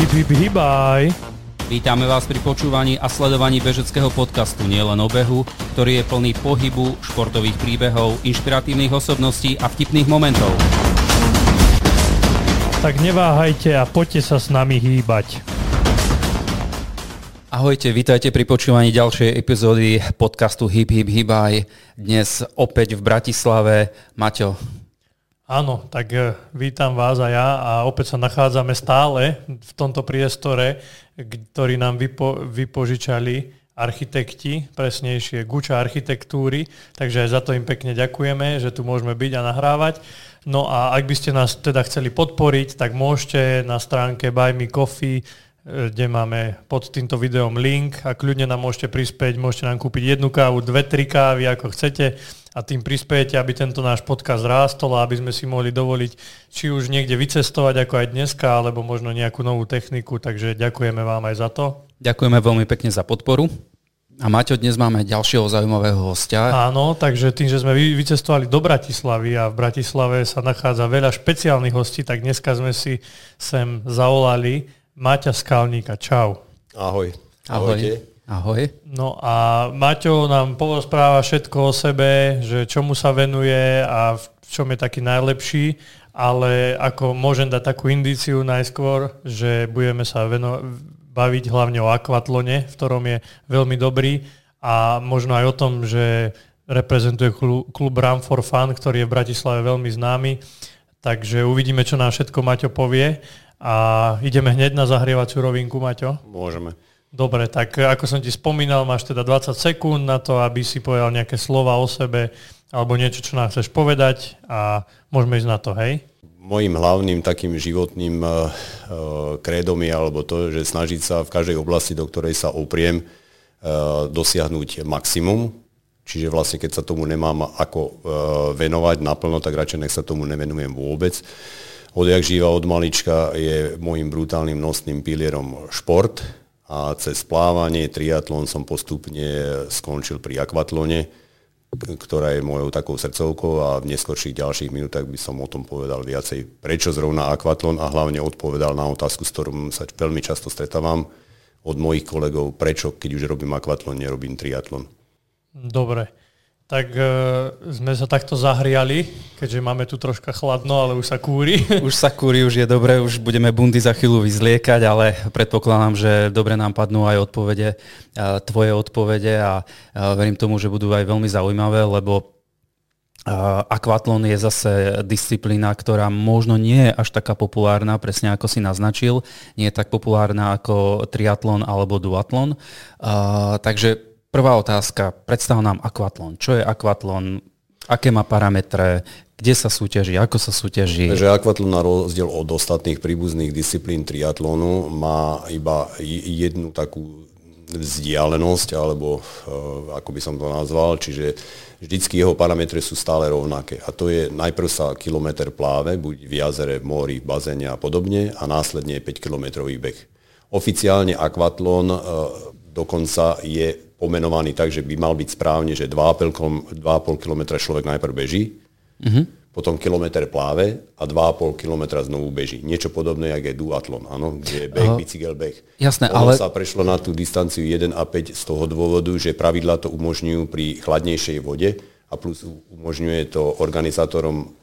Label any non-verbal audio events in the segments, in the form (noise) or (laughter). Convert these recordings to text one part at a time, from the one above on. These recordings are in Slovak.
Hip, hip, hibaj. Vítame vás pri počúvaní a sledovaní bežeckého podcastu Nielen o behu, ktorý je plný pohybu, športových príbehov, inšpiratívnych osobností a vtipných momentov. Tak neváhajte a poďte sa s nami hýbať. Ahojte, vítajte pri počúvaní ďalšej epizódy podcastu Hip Hip Hibaj. Dnes opäť v Bratislave. Maťo, Áno, tak e, vítam vás a ja a opäť sa nachádzame stále v tomto priestore, ktorý nám vypo, vypožičali architekti, presnejšie Guča architektúry, takže aj za to im pekne ďakujeme, že tu môžeme byť a nahrávať. No a ak by ste nás teda chceli podporiť, tak môžete na stránke Buy Me Coffee E, kde máme pod týmto videom link a kľudne nám môžete prispieť, môžete nám kúpiť jednu kávu, dve, tri kávy, ako chcete a tým prispiejete, aby tento náš podcast rástol a aby sme si mohli dovoliť či už niekde vycestovať ako aj dneska, alebo možno nejakú novú techniku, takže ďakujeme vám aj za to. Ďakujeme veľmi pekne za podporu. A Maťo, dnes máme ďalšieho zaujímavého hostia. Áno, takže tým, že sme vycestovali do Bratislavy a v Bratislave sa nachádza veľa špeciálnych hostí, tak dneska sme si sem zavolali Maťa Skalníka. Čau. Ahoj. Ahoj. Ahoj. No a Maťo nám porozpráva všetko o sebe, že čomu sa venuje a v čom je taký najlepší, ale ako môžem dať takú indíciu najskôr, že budeme sa veno- baviť hlavne o akvatlone, v ktorom je veľmi dobrý a možno aj o tom, že reprezentuje klub Run for Fun, ktorý je v Bratislave veľmi známy. Takže uvidíme, čo nám všetko Maťo povie. A ideme hneď na zahrievaciu rovinku, Maťo? Môžeme. Dobre, tak ako som ti spomínal, máš teda 20 sekúnd na to, aby si povedal nejaké slova o sebe alebo niečo, čo nám chceš povedať a môžeme ísť na to, hej? Mojím hlavným takým životným uh, krédom je alebo to, že snažiť sa v každej oblasti, do ktorej sa opriem, uh, dosiahnuť maximum. Čiže vlastne keď sa tomu nemám ako venovať naplno, tak radšej nech sa tomu nevenujem vôbec. Odjak živa od malička je môjim brutálnym nosným pilierom šport a cez plávanie, triatlon som postupne skončil pri akvatlone, ktorá je mojou takou srdcovkou a v neskorších ďalších minútach by som o tom povedal viacej, prečo zrovna akvatlon a hlavne odpovedal na otázku, s ktorou sa veľmi často stretávam od mojich kolegov, prečo keď už robím akvatlon, nerobím triatlon. Dobre. Tak uh, sme sa takto zahriali, keďže máme tu troška chladno, ale už sa kúri. (laughs) Už sa kúri, už je dobre, už budeme bundy za chvíľu vyzliekať, ale predpokladám, že dobre nám padnú aj odpovede, uh, tvoje odpovede a uh, verím tomu, že budú aj veľmi zaujímavé, lebo Aquatlon je zase disciplína, ktorá možno nie je až taká populárna, presne ako si naznačil. Nie je tak populárna ako triatlon alebo duatlon. Uh, takže Prvá otázka. Predstav nám akvatlon. Čo je akvatlon? Aké má parametre? Kde sa súťaží? Ako sa súťaží? Takže akvatlon na rozdiel od ostatných príbuzných disciplín triatlonu má iba jednu takú vzdialenosť, alebo uh, ako by som to nazval, čiže vždycky jeho parametre sú stále rovnaké. A to je najprv sa kilometr pláve, buď v jazere, v mori, v bazéne a podobne, a následne 5-kilometrový beh. Oficiálne akvatlon uh, dokonca je pomenovaný tak, že by mal byť správne, že 2,5 km človek najprv beží, uh-huh. potom kilometr pláve a 2,5 km znovu beží. Niečo podobné, ako je duatlon, áno, kde je beh, uh, bicykel, beh. Jasné, ono ale... sa prešlo na tú distanciu 1 a 5 z toho dôvodu, že pravidla to umožňujú pri chladnejšej vode a plus umožňuje to organizátorom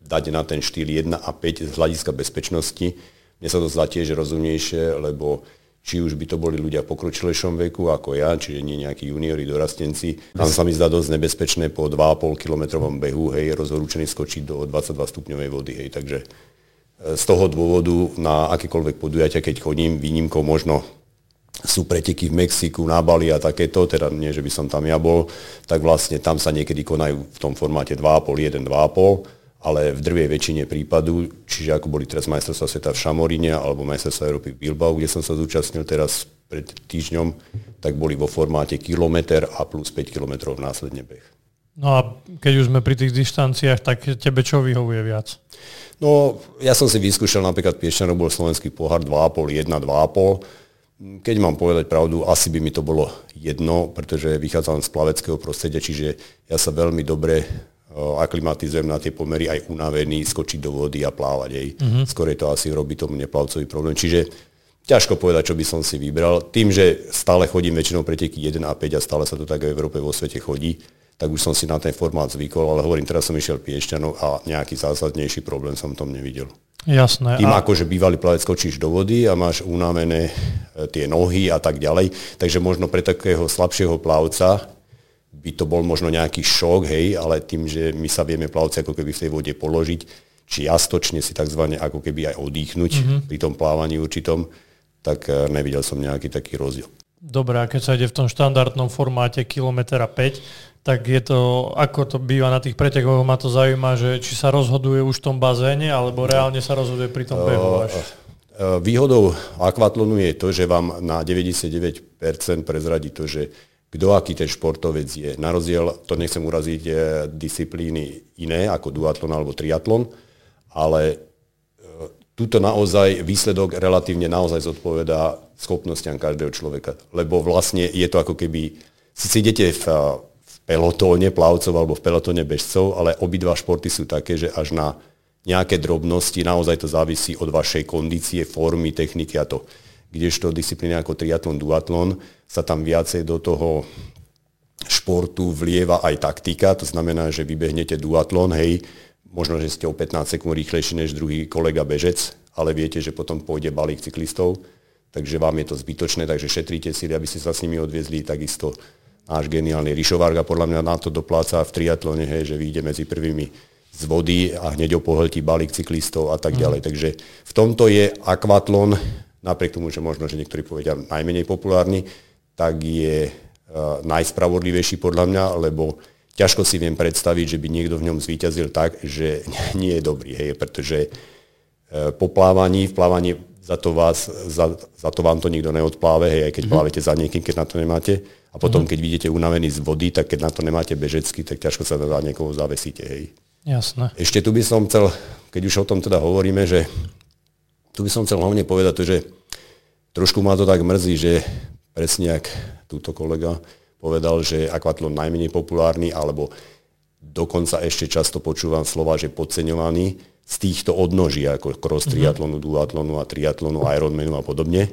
dať na ten štýl 1 a 5 z hľadiska bezpečnosti. Mne sa to zdá tiež rozumnejšie, lebo či už by to boli ľudia v pokročilejšom veku ako ja, čiže nie nejakí juniori, dorastenci. Tam sa mi zdá dosť nebezpečné po 2,5 kilometrovom behu, hej, rozhorúčený skočiť do 22 stupňovej vody, hej, takže e, z toho dôvodu na akékoľvek podujatia, keď chodím, výnimkou možno sú preteky v Mexiku, na Bali a takéto, teda nie, že by som tam ja bol, tak vlastne tam sa niekedy konajú v tom formáte 2,5, 1, 2,5 ale v drvej väčšine prípadu, čiže ako boli teraz majstrovstvá sveta v Šamoríne alebo majstrovstvá Európy v Bilbao, kde som sa zúčastnil teraz pred týždňom, tak boli vo formáte kilometr a plus 5 kilometrov následne beh. No a keď už sme pri tých dištanciách, tak tebe čo vyhovuje viac? No, ja som si vyskúšal napríklad Piešťanov bol slovenský pohár 2,5, 1, 2,5. Keď mám povedať pravdu, asi by mi to bolo jedno, pretože vychádzam z plaveckého prostredia, čiže ja sa veľmi dobre aklimatizujem na tie pomery aj unavený, skočiť do vody a plávať. Hej. Uh-huh. Skôr je to asi robí tomu neplavcový problém. Čiže ťažko povedať, čo by som si vybral. Tým, že stále chodím väčšinou preteky 1 a 5 a stále sa to tak aj v Európe vo svete chodí, tak už som si na ten formát zvykol, ale hovorím, teraz som išiel Piešťanov a nejaký zásadnejší problém som tom nevidel. Jasné. Tým a... ako, že bývalý plavec skočíš do vody a máš unavené e, tie nohy a tak ďalej, takže možno pre takého slabšieho plavca by to bol možno nejaký šok, hej, ale tým, že my sa vieme plavci ako keby v tej vode položiť, čiastočne si tzv. ako keby aj oddychnúť mm-hmm. pri tom plávaní určitom, tak e, nevidel som nejaký taký rozdiel. Dobre, a keď sa ide v tom štandardnom formáte kilometra 5, tak je to, ako to býva na tých pretekoch, ma to zaujíma, že či sa rozhoduje už v tom bazéne, alebo reálne sa rozhoduje pri tom behu až? Výhodou akvatlonu je to, že vám na 99% prezradí to, že kto aký ten športovec je. Na rozdiel, to nechcem uraziť e, disciplíny iné ako duatlon alebo triatlon, ale e, túto naozaj výsledok relatívne naozaj zodpovedá schopnostiam každého človeka. Lebo vlastne je to ako keby, si idete v, v pelotóne plavcov alebo v pelotóne bežcov, ale obidva športy sú také, že až na nejaké drobnosti naozaj to závisí od vašej kondície, formy, techniky a to. Kdežto disciplíny ako triatlon, duatlon sa tam viacej do toho športu vlieva aj taktika, to znamená, že vybehnete duatlon, hej, možno, že ste o 15 sekúnd rýchlejší než druhý kolega bežec, ale viete, že potom pôjde balík cyklistov, takže vám je to zbytočné, takže šetríte si, aby ste sa s nimi odviezli, takisto náš geniálny Rišovarga podľa mňa na to dopláca v triatlone, hej, že vyjde medzi prvými z vody a hneď opohltí balík cyklistov a tak mhm. ďalej. Mm. Takže v tomto je akvatlon, napriek tomu, že možno, že niektorí povedia najmenej populárny, tak je uh, najspravodlivejší podľa mňa, lebo ťažko si viem predstaviť, že by niekto v ňom zvíťazil tak, že (laughs) nie je dobrý, hej, pretože uh, po plávaní, v plávaní za to, vás, za, za to vám to nikto neodpláve, hej, aj keď mm-hmm. plávete za niekým, keď na to nemáte. A potom, mm-hmm. keď vidíte unavený z vody, tak keď na to nemáte bežecky, tak ťažko sa za niekoho zavesíte. Hej. Jasné. Ešte tu by som chcel, keď už o tom teda hovoríme, že tu by som chcel hlavne povedať to, že trošku ma to tak mrzí, že presne ak túto kolega povedal, že akvatlon najmenej populárny, alebo dokonca ešte často počúvam slova, že podceňovaný, z týchto odnoží, ako cross mhm. triatlonu, duatlonu a triatlonu, Ironmanu a podobne,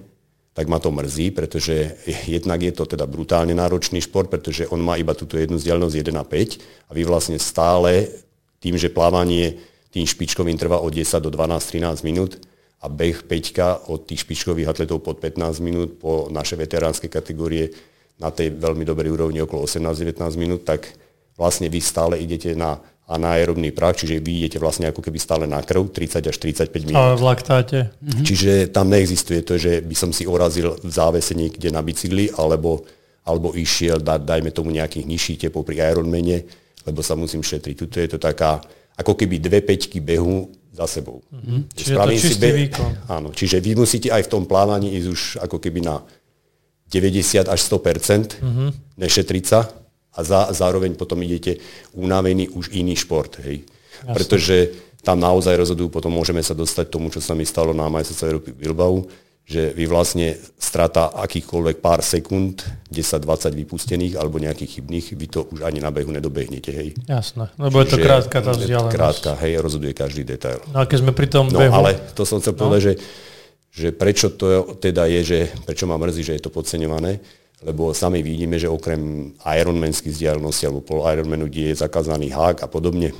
tak ma to mrzí, pretože jednak je to teda brutálne náročný šport, pretože on má iba túto jednu vzdialenosť 1 na 5 a vy vlastne stále tým, že plávanie tým špičkovým trvá od 10 do 12-13 minút a beh 5 od tých špičkových atletov pod 15 minút po naše veteránske kategórie na tej veľmi dobrej úrovni okolo 18-19 minút, tak vlastne vy stále idete na anaerobný prach, čiže vy idete vlastne ako keby stále na krv 30 až 35 minút. Ale v laktáte. Mhm. Čiže tam neexistuje to, že by som si orazil v závese niekde na bicykli, alebo, alebo išiel, da, dajme tomu nejakých nižších tepov pri Ironmane, lebo sa musím šetriť. Tuto je to taká, ako keby dve peťky behu za sebou. Mm-hmm. Čiže to čistý be- výkon. Áno, čiže vy musíte aj v tom plávaní ísť už ako keby na 90 až 100%, mm-hmm. nešetriť sa, a za, zároveň potom idete unavený už iný šport. Hej. Pretože tam naozaj rozhodujú, potom môžeme sa dostať tomu, čo sa mi stalo na majstrovstve Európy v Bilbao, že vy vlastne strata akýchkoľvek pár sekúnd, 10-20 vypustených alebo nejakých chybných, vy to už ani na behu nedobehnete, hej. Jasné, lebo je to krátka tá vzdialenosť. Krátka, hej, rozhoduje každý detail. No a keď sme pri tom no, behu... ale to som chcel no. povedať, že, že prečo to teda je, že prečo ma mrzí, že je to podceňované, lebo sami vidíme, že okrem Ironmanských vzdialenosti alebo pol Ironmanu, kde je zakázaný hák a podobne,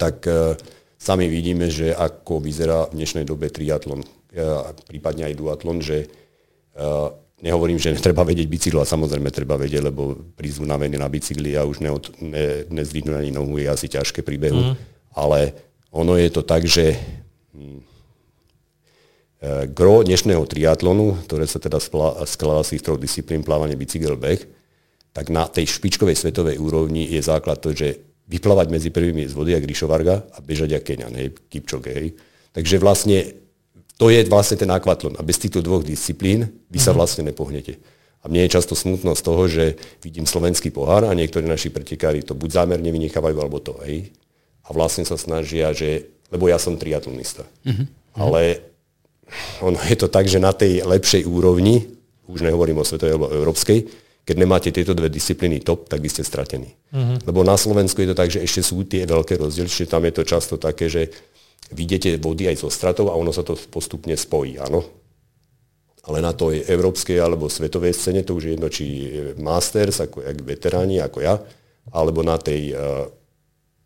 tak uh, sami vidíme, že ako vyzerá v dnešnej dobe triatlon, prípadne aj duatlon, že uh, nehovorím, že (laughs) netreba vedieť bicyklo, a samozrejme treba vedieť, lebo prísť unavený na bicykli a už neod, ne, nezdvihnúť ani nohu je asi ťažké pri behu, mm. ale ono je to tak, že hm, Gro dnešného triatlonu, ktoré sa teda skladá z tých troch disciplín plávanie, bicykel, beh, tak na tej špičkovej svetovej úrovni je základ to, že vyplávať medzi prvými z vody, jak Rišovarga a bežať jak Kenian, hej, Kipchoge, hej. Takže vlastne to je vlastne ten akvatlon. A bez týchto dvoch disciplín vy sa mhm. vlastne nepohnete. A mne je často smutno z toho, že vidím slovenský pohár a niektorí naši pretekári to buď zámerne vynechávajú, alebo to, hej. A vlastne sa snažia, že, lebo ja som triatlonista. Mm-hmm. Ale ono je to tak, že na tej lepšej úrovni, už nehovorím o svetovej alebo európskej, keď nemáte tieto dve disciplíny top, tak vy ste stratení. Uh-huh. Lebo na Slovensku je to tak, že ešte sú tie veľké rozdiely, čiže tam je to často také, že vidíte vody aj zo stratov a ono sa to postupne spojí, áno. ale na tej európskej alebo svetovej scéne, to už je jedno, či masters, ako jak veteráni, ako ja, alebo na tej, uh,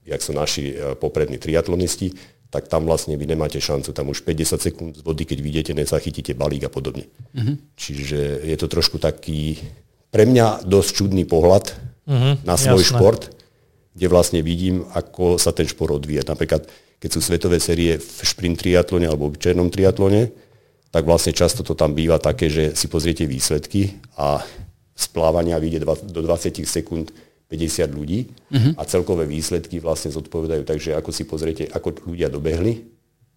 jak sú naši uh, poprední triatlonisti, tak tam vlastne vy nemáte šancu. Tam už 50 sekúnd z vody, keď vidíte, nezachytíte balík a podobne. Uh-huh. Čiže je to trošku taký, pre mňa dosť čudný pohľad uh-huh, na svoj jasné. šport, kde vlastne vidím, ako sa ten šport odvíja. Napríklad, keď sú svetové série v šprint triatlone alebo v černom triatlone, tak vlastne často to tam býva také, že si pozriete výsledky a z plávania vyjde do 20 sekúnd 50 ľudí uh-huh. a celkové výsledky vlastne zodpovedajú. Takže ako si pozriete, ako ľudia dobehli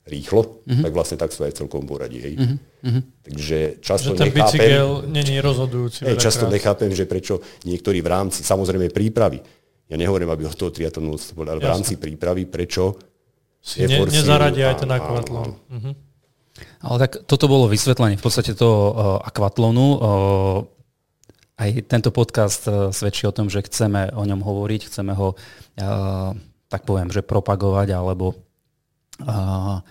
rýchlo, uh-huh. tak vlastne tak sú aj v celkom poradí. Hej. Uh-huh. Takže často že ten nechápem... není rozhodujúci. Hej, často krát. nechápem, že prečo niektorí v rámci, samozrejme prípravy, ja nehovorím, aby od toho triatlonu ale v rámci prípravy, prečo ne, nezaradia aj ten akvatlon. Uh-huh. Ale tak toto bolo vysvetlenie v podstate toho uh, akvatlonu. Uh, aj tento podcast uh, svedčí o tom, že chceme o ňom hovoriť, chceme ho, uh, tak poviem, že propagovať alebo uh,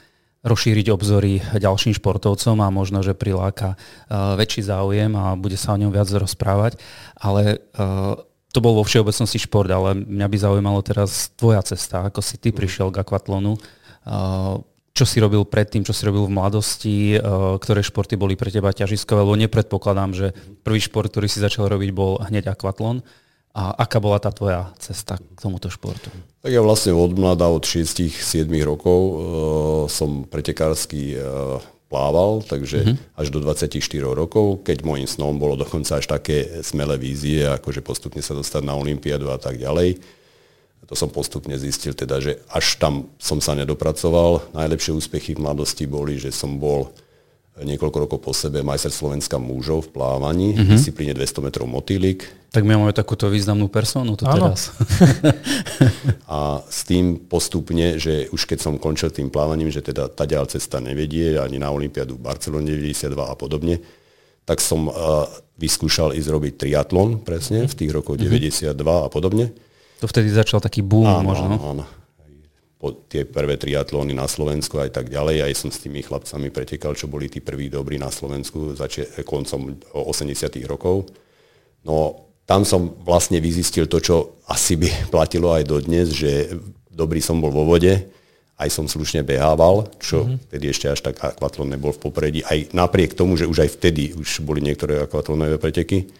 rozšíriť obzory ďalším športovcom a možno, že priláka uh, väčší záujem a bude sa o ňom viac rozprávať. Ale uh, to bol vo všeobecnosti šport, ale mňa by zaujímalo teraz tvoja cesta, ako si ty prišiel k akvatlonu. Čo si robil predtým, čo si robil v mladosti, ktoré športy boli pre teba ťažiskové, lebo nepredpokladám, že prvý šport, ktorý si začal robiť, bol hneď akvatlon. A aká bola tá tvoja cesta k tomuto športu? Tak ja vlastne od mladá, od 6-7 rokov uh, som pretekársky uh, plával, takže uh-huh. až do 24 rokov, keď môjim snom bolo dokonca až také smelé vízie, akože postupne sa dostať na Olympiádu a tak ďalej to som postupne zistil, teda, že až tam som sa nedopracoval. Najlepšie úspechy v mladosti boli, že som bol niekoľko rokov po sebe majster Slovenska mužov v plávaní, mm-hmm. v disciplíne 200 metrov motýlik. Tak my máme takúto významnú personu tu teraz. (laughs) a s tým postupne, že už keď som končil tým plávaním, že teda tá ďal cesta nevedie ani na Olympiádu v Barcelone 92 a podobne, tak som uh, vyskúšal ísť robiť triatlon presne v tých rokoch mm-hmm. 92 a podobne. To vtedy začal taký boom áno, možno. Áno, áno. Po tie prvé triatlóny na Slovensku aj tak ďalej. Aj som s tými chlapcami pretekal, čo boli tí prví dobrí na Slovensku začie, koncom 80 rokov. No tam som vlastne vyzistil to, čo asi by (laughs) platilo aj dodnes, že dobrý som bol vo vode, aj som slušne behával, čo mm-hmm. vtedy ešte až tak akvatlon nebol v popredí, aj napriek tomu, že už aj vtedy už boli niektoré akvatlonové preteky.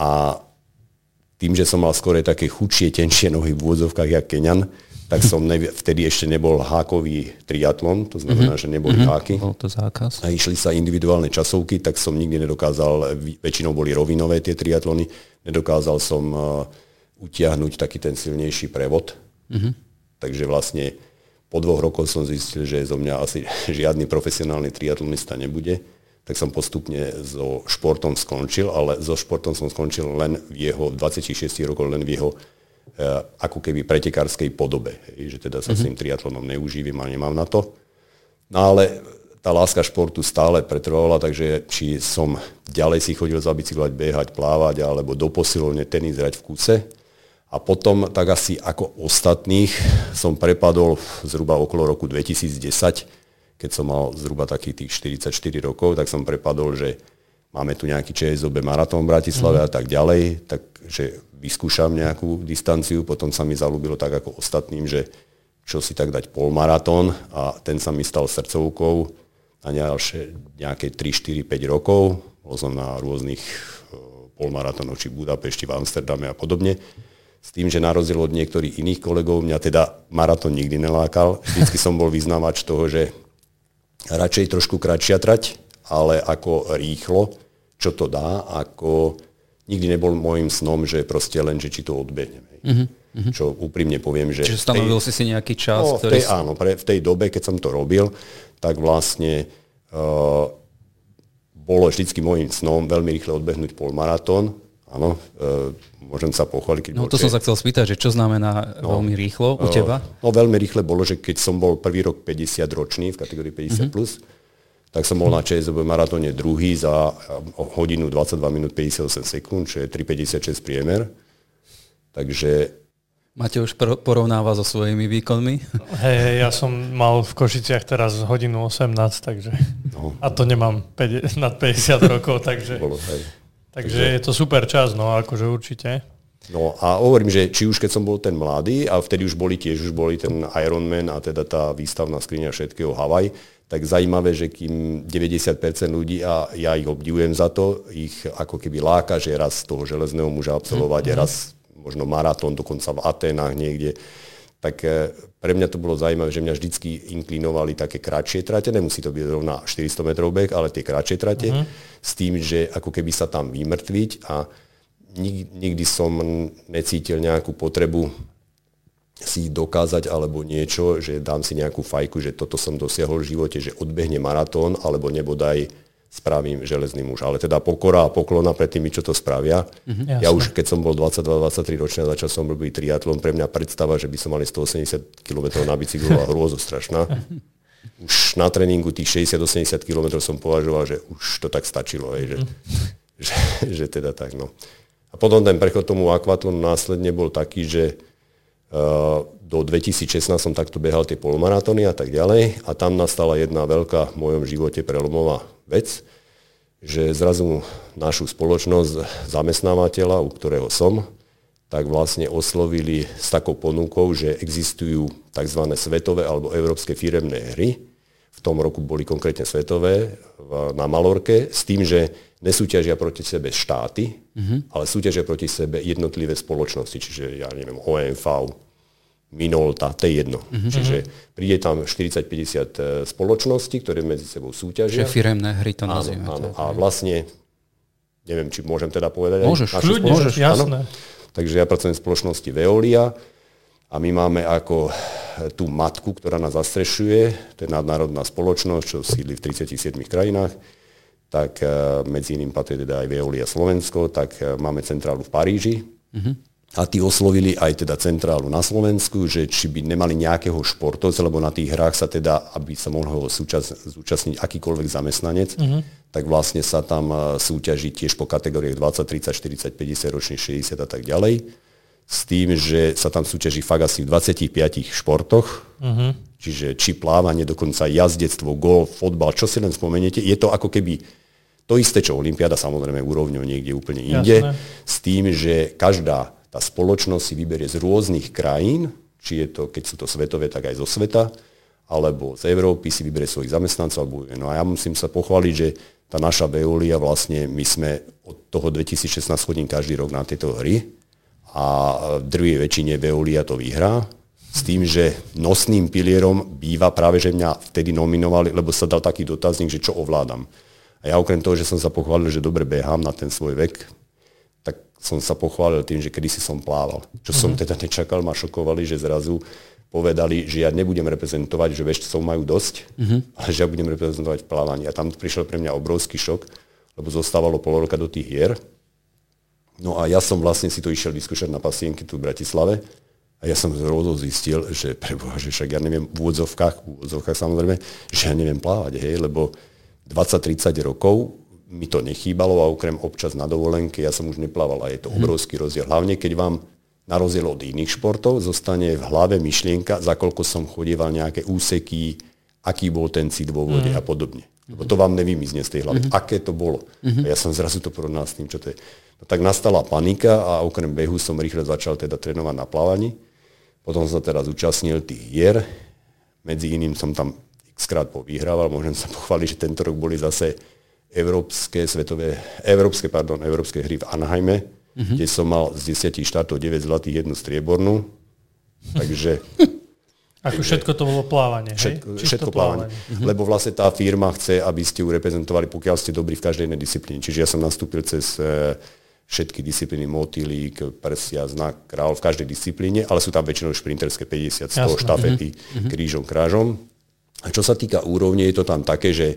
A tým, že som mal skôr také chudšie, tenšie nohy v úvodzovkách, jak Keňan, tak som nev- vtedy ešte nebol hákový triatlon, to znamená, mm-hmm. že neboli mm-hmm. háky. Bol to zákaz. A išli sa individuálne časovky, tak som nikdy nedokázal, väčšinou boli rovinové tie triatlony, nedokázal som uh, utiahnuť taký ten silnejší prevod. Mm-hmm. Takže vlastne po dvoch rokoch som zistil, že zo mňa asi (laughs) žiadny profesionálny triatlonista nebude tak som postupne so športom skončil, ale so športom som skončil len v jeho, 26 rokov len v jeho ako keby pretekárskej podobe. Hej, že teda sa mm-hmm. s tým triatlonom neužívam a nemám na to. No ale tá láska športu stále pretrvala, takže či som ďalej si chodil zabicyklovať, behať, plávať, alebo do posilovne tenis hrať v kuse. A potom, tak asi ako ostatných, som prepadol zhruba okolo roku 2010 keď som mal zhruba takých tých 44 rokov, tak som prepadol, že máme tu nejaký ČSOB maratón v Bratislave mm. a tak ďalej, takže vyskúšam nejakú distanciu, potom sa mi zalúbilo tak ako ostatným, že čo si tak dať polmaratón a ten sa mi stal srdcovkou na ďalšie nejaké 3, 4, 5 rokov. Bol som na rôznych e, polmaratónoch, či v Budapešti, v Amsterdame a podobne. S tým, že na rozdiel od niektorých iných kolegov, mňa teda maratón nikdy nelákal. Vždycky som bol vyznávač toho, že radšej trošku kratšia trať, ale ako rýchlo, čo to dá, ako nikdy nebol môjim snom, že proste len, že či to odbehnem. Mm-hmm. Čo úprimne poviem, že... Čiže stanovil tej, si si nejaký čas? No, ktorý... v tej, áno, pre, v tej dobe, keď som to robil, tak vlastne uh, bolo vždycky môjim snom veľmi rýchle odbehnúť polmaratón. Áno, uh, môžem sa pochváliť. No to som sa chcel spýtať, že čo znamená no, veľmi rýchlo u teba? No veľmi rýchle bolo, že keď som bol prvý rok 50 ročný v kategórii 50+, mm-hmm. plus, tak som bol na ČSOB maratóne druhý za hodinu 22 minút 58 sekúnd, čo je 3,56 priemer. Takže Máte už porovnáva so svojimi výkonmi? Hej, hej, ja som mal v Košiciach teraz hodinu 18, takže... No, No. A to nemám 50, nad 50 rokov, takže, Bolo, hej. takže, takže je to super čas, no akože určite. No a hovorím, že či už keď som bol ten mladý, a vtedy už boli tiež, už boli ten Ironman a teda tá výstavná skriňa všetkého Havaj, tak zajímavé, že kým 90% ľudí, a ja ich obdivujem za to, ich ako keby láka, že raz toho železného muža absolvovať, mm-hmm. raz možno maratón, dokonca v Atenách niekde, tak eh, pre mňa to bolo zaujímavé, že mňa vždycky inklinovali také kratšie trate, nemusí to byť rovná 400 metrov beh, ale tie kratšie trate, mm-hmm. s tým, že ako keby sa tam vymrtviť a nikdy, nikdy som necítil nejakú potrebu si dokázať alebo niečo, že dám si nejakú fajku, že toto som dosiahol v živote, že odbehne maratón alebo nebodaj spravím železný muž. Ale teda pokora a poklona pred tými, čo to spravia. Mm-hmm, ja už keď som bol 22-23 ročný a začal som robiť triatlon, pre mňa predstava, že by som mali 180 km na bicyklu a hrôzo strašná. (laughs) Už na tréningu tých 60-80 km som považoval, že už to tak stačilo. Hej, že, mm. (laughs) že, že teda tak. No. A potom ten prechod tomu akvatónu následne bol taký, že do 2016 som takto behal tie polmaratóny a tak ďalej a tam nastala jedna veľká v mojom živote prelomová vec, že zrazu našu spoločnosť zamestnávateľa, u ktorého som, tak vlastne oslovili s takou ponukou, že existujú tzv. svetové alebo európske firemné hry. V tom roku boli konkrétne svetové na Malorke s tým, že nesúťažia proti sebe štáty, mm-hmm. ale súťažia proti sebe jednotlivé spoločnosti, čiže ja neviem, OMV, Minolta, to je jedno. Mm-hmm. Čiže príde tam 40-50 e, spoločností, ktoré medzi sebou súťažia. Čiže firemné hry to nazývame. Áno, a vlastne, neviem, či môžem teda povedať. Môžeš, ľudne, môžeš, jasné. Takže ja pracujem v spoločnosti Veolia a my máme ako tú matku, ktorá nás zastrešuje, to je nadnárodná spoločnosť, čo sídli v 37 krajinách tak e, medzi iným patrí teda aj Veolia Slovensko, tak e, máme centrálu v Paríži. Uh-huh. A tí oslovili aj teda centrálu na Slovensku, že či by nemali nejakého športovca, lebo na tých hrách sa teda, aby sa mohol súčas, zúčastniť akýkoľvek zamestnanec, uh-huh. tak vlastne sa tam súťaží tiež po kategóriách 20, 30, 40, 50 ročných, 60 a tak ďalej. S tým, že sa tam súťaží fakt asi v 25 športoch, uh-huh. čiže či plávanie, dokonca jazdectvo, golf, fotbal, čo si len spomeniete, je to ako keby to isté, čo Olympiáda, samozrejme úrovňou niekde úplne inde, Jasné. s tým, že každá tá spoločnosť si vyberie z rôznych krajín, či je to, keď sú to svetové, tak aj zo sveta, alebo z Európy si vyberie svojich zamestnancov. Alebo, no a ja musím sa pochváliť, že tá naša Veolia, vlastne my sme od toho 2016 chodím každý rok na tieto hry a v druhej väčšine Veolia to vyhrá s tým, že nosným pilierom býva práve, že mňa vtedy nominovali, lebo sa dal taký dotazník, že čo ovládam. A ja okrem toho, že som sa pochválil, že dobre behám na ten svoj vek, tak som sa pochválil tým, že kedysi som plával. Čo som mm-hmm. teda nečakal, ma šokovali, že zrazu povedali, že ja nebudem reprezentovať, že veštcov majú dosť, mm-hmm. ale že ja budem reprezentovať v plávaní. A tam prišiel pre mňa obrovský šok, lebo zostávalo pol roka do tých hier. No a ja som vlastne si to išiel vyskúšať na pasienky tu v Bratislave a ja som z zistil, že preboha, že však ja neviem v úvodzovkách, v úvodzovkách samozrejme, že ja neviem plávať, hej, lebo 20-30 rokov mi to nechýbalo a okrem občas na dovolenke ja som už neplával a je to mhm. obrovský rozdiel. Hlavne keď vám na rozdiel od iných športov zostane v hlave myšlienka, za koľko som chodieval nejaké úseky, aký bol ten cit vo vode mm. a podobne. Lebo to vám nevymizne z tej hlavy, mm. aké to bolo. Mm. A ja som zrazu to porovnal s tým, čo to je. No tak nastala panika a okrem behu som rýchle začal teda trénovať na plávaní. Potom som sa teda zúčastnil tých hier. Medzi iným som tam skrát povyhrával. Môžem sa pochváliť, že tento rok boli zase európske, svetové, európske, pardon, európske hry v Anaheime, uh-huh. kde som mal z 10 štátov 9 zlatých, jednu striebornú. (laughs) Takže... Ako všetko to bolo plávanie, hej? Všetko, všetko plávanie. plávanie. Uh-huh. Lebo vlastne tá firma chce, aby ste ju reprezentovali, pokiaľ ste dobrí v každej jednej disciplíne. Čiže ja som nastúpil cez uh, všetky disciplíny, motýlík, prsia, znak, král v každej disciplíne, ale sú tam väčšinou šprinterské 50, 100, Jasne. štafety, uh-huh. krížom, krážom. A čo sa týka úrovne, je to tam také, že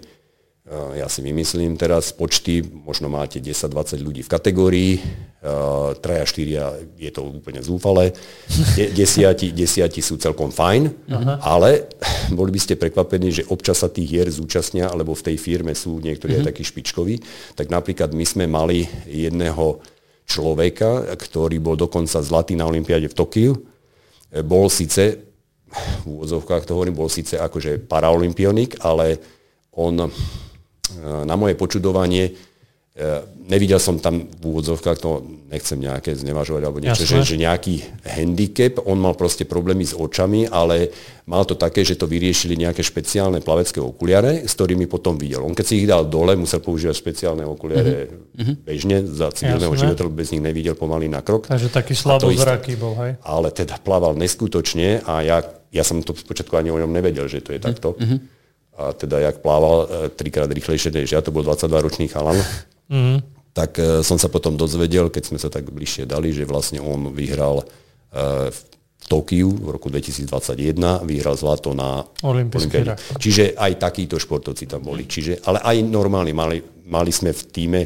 ja si vymyslím teraz počty, možno máte 10-20 ľudí v kategórii, traja, štyria je to úplne zúfale, De- desiati, desiati sú celkom fajn, Aha. ale (laughs) boli by ste prekvapení, že občas sa tých hier zúčastnia, alebo v tej firme sú niektorí uh-huh. aj mhm. takí špičkoví. Tak napríklad my sme mali jedného človeka, ktorý bol dokonca zlatý na Olympiáde v Tokiu. Bol síce v úvodzovkách to hovorím, bol síce akože paraolimpionik, ale on na moje počudovanie E, nevidel som tam v úvodzovkách, to nechcem nejaké znevažovať alebo niečo, že, že nejaký handicap, on mal proste problémy s očami, ale mal to také, že to vyriešili nejaké špeciálne plavecké okuliare, s ktorými potom videl. On keď si ich dal dole, musel používať špeciálne okuliare mm-hmm. bežne, za civilného života, bez nich nevidel pomaly na krok. Takže taký slabozraký bol, hej? Ale teda plával neskutočne a ja, ja som to spočiatku ani o ňom nevedel, že to je takto. Mm-hmm. A teda jak plával e, trikrát rýchlejšie než ja, to bol 22-ročný chalan. Mm-hmm. Tak uh, som sa potom dozvedel, keď sme sa tak bližšie dali, že vlastne on vyhral uh, v Tokiu v roku 2021, vyhral zlato na Olympiáde. Čiže aj takíto športovci tam boli. Čiže, ale aj normálne mali, mali sme v týme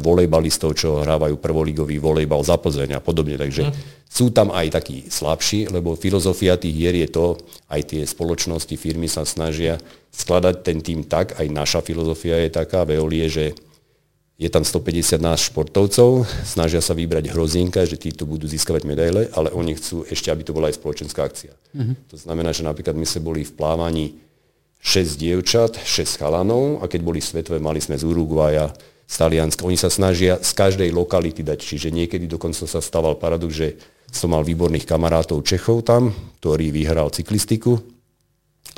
volejbalistov, čo hrávajú prvolígový volejbal za Plzeň a podobne. Takže mm. sú tam aj takí slabší, lebo filozofia tých hier je to, aj tie spoločnosti, firmy sa snažia skladať ten tým tak, aj naša filozofia je taká, Veolie, že je tam 150 nás športovcov, snažia sa vybrať hrozienka, že títo budú získavať medaile, ale oni chcú ešte, aby to bola aj spoločenská akcia. Mm-hmm. To znamená, že napríklad my sme boli v plávaní 6 dievčat, 6 chalanov a keď boli svetové, mali sme z Uruguaja, z Talianska. Oni sa snažia z každej lokality dať, čiže niekedy dokonca sa stával paradox, že som mal výborných kamarátov Čechov tam, ktorý vyhral cyklistiku,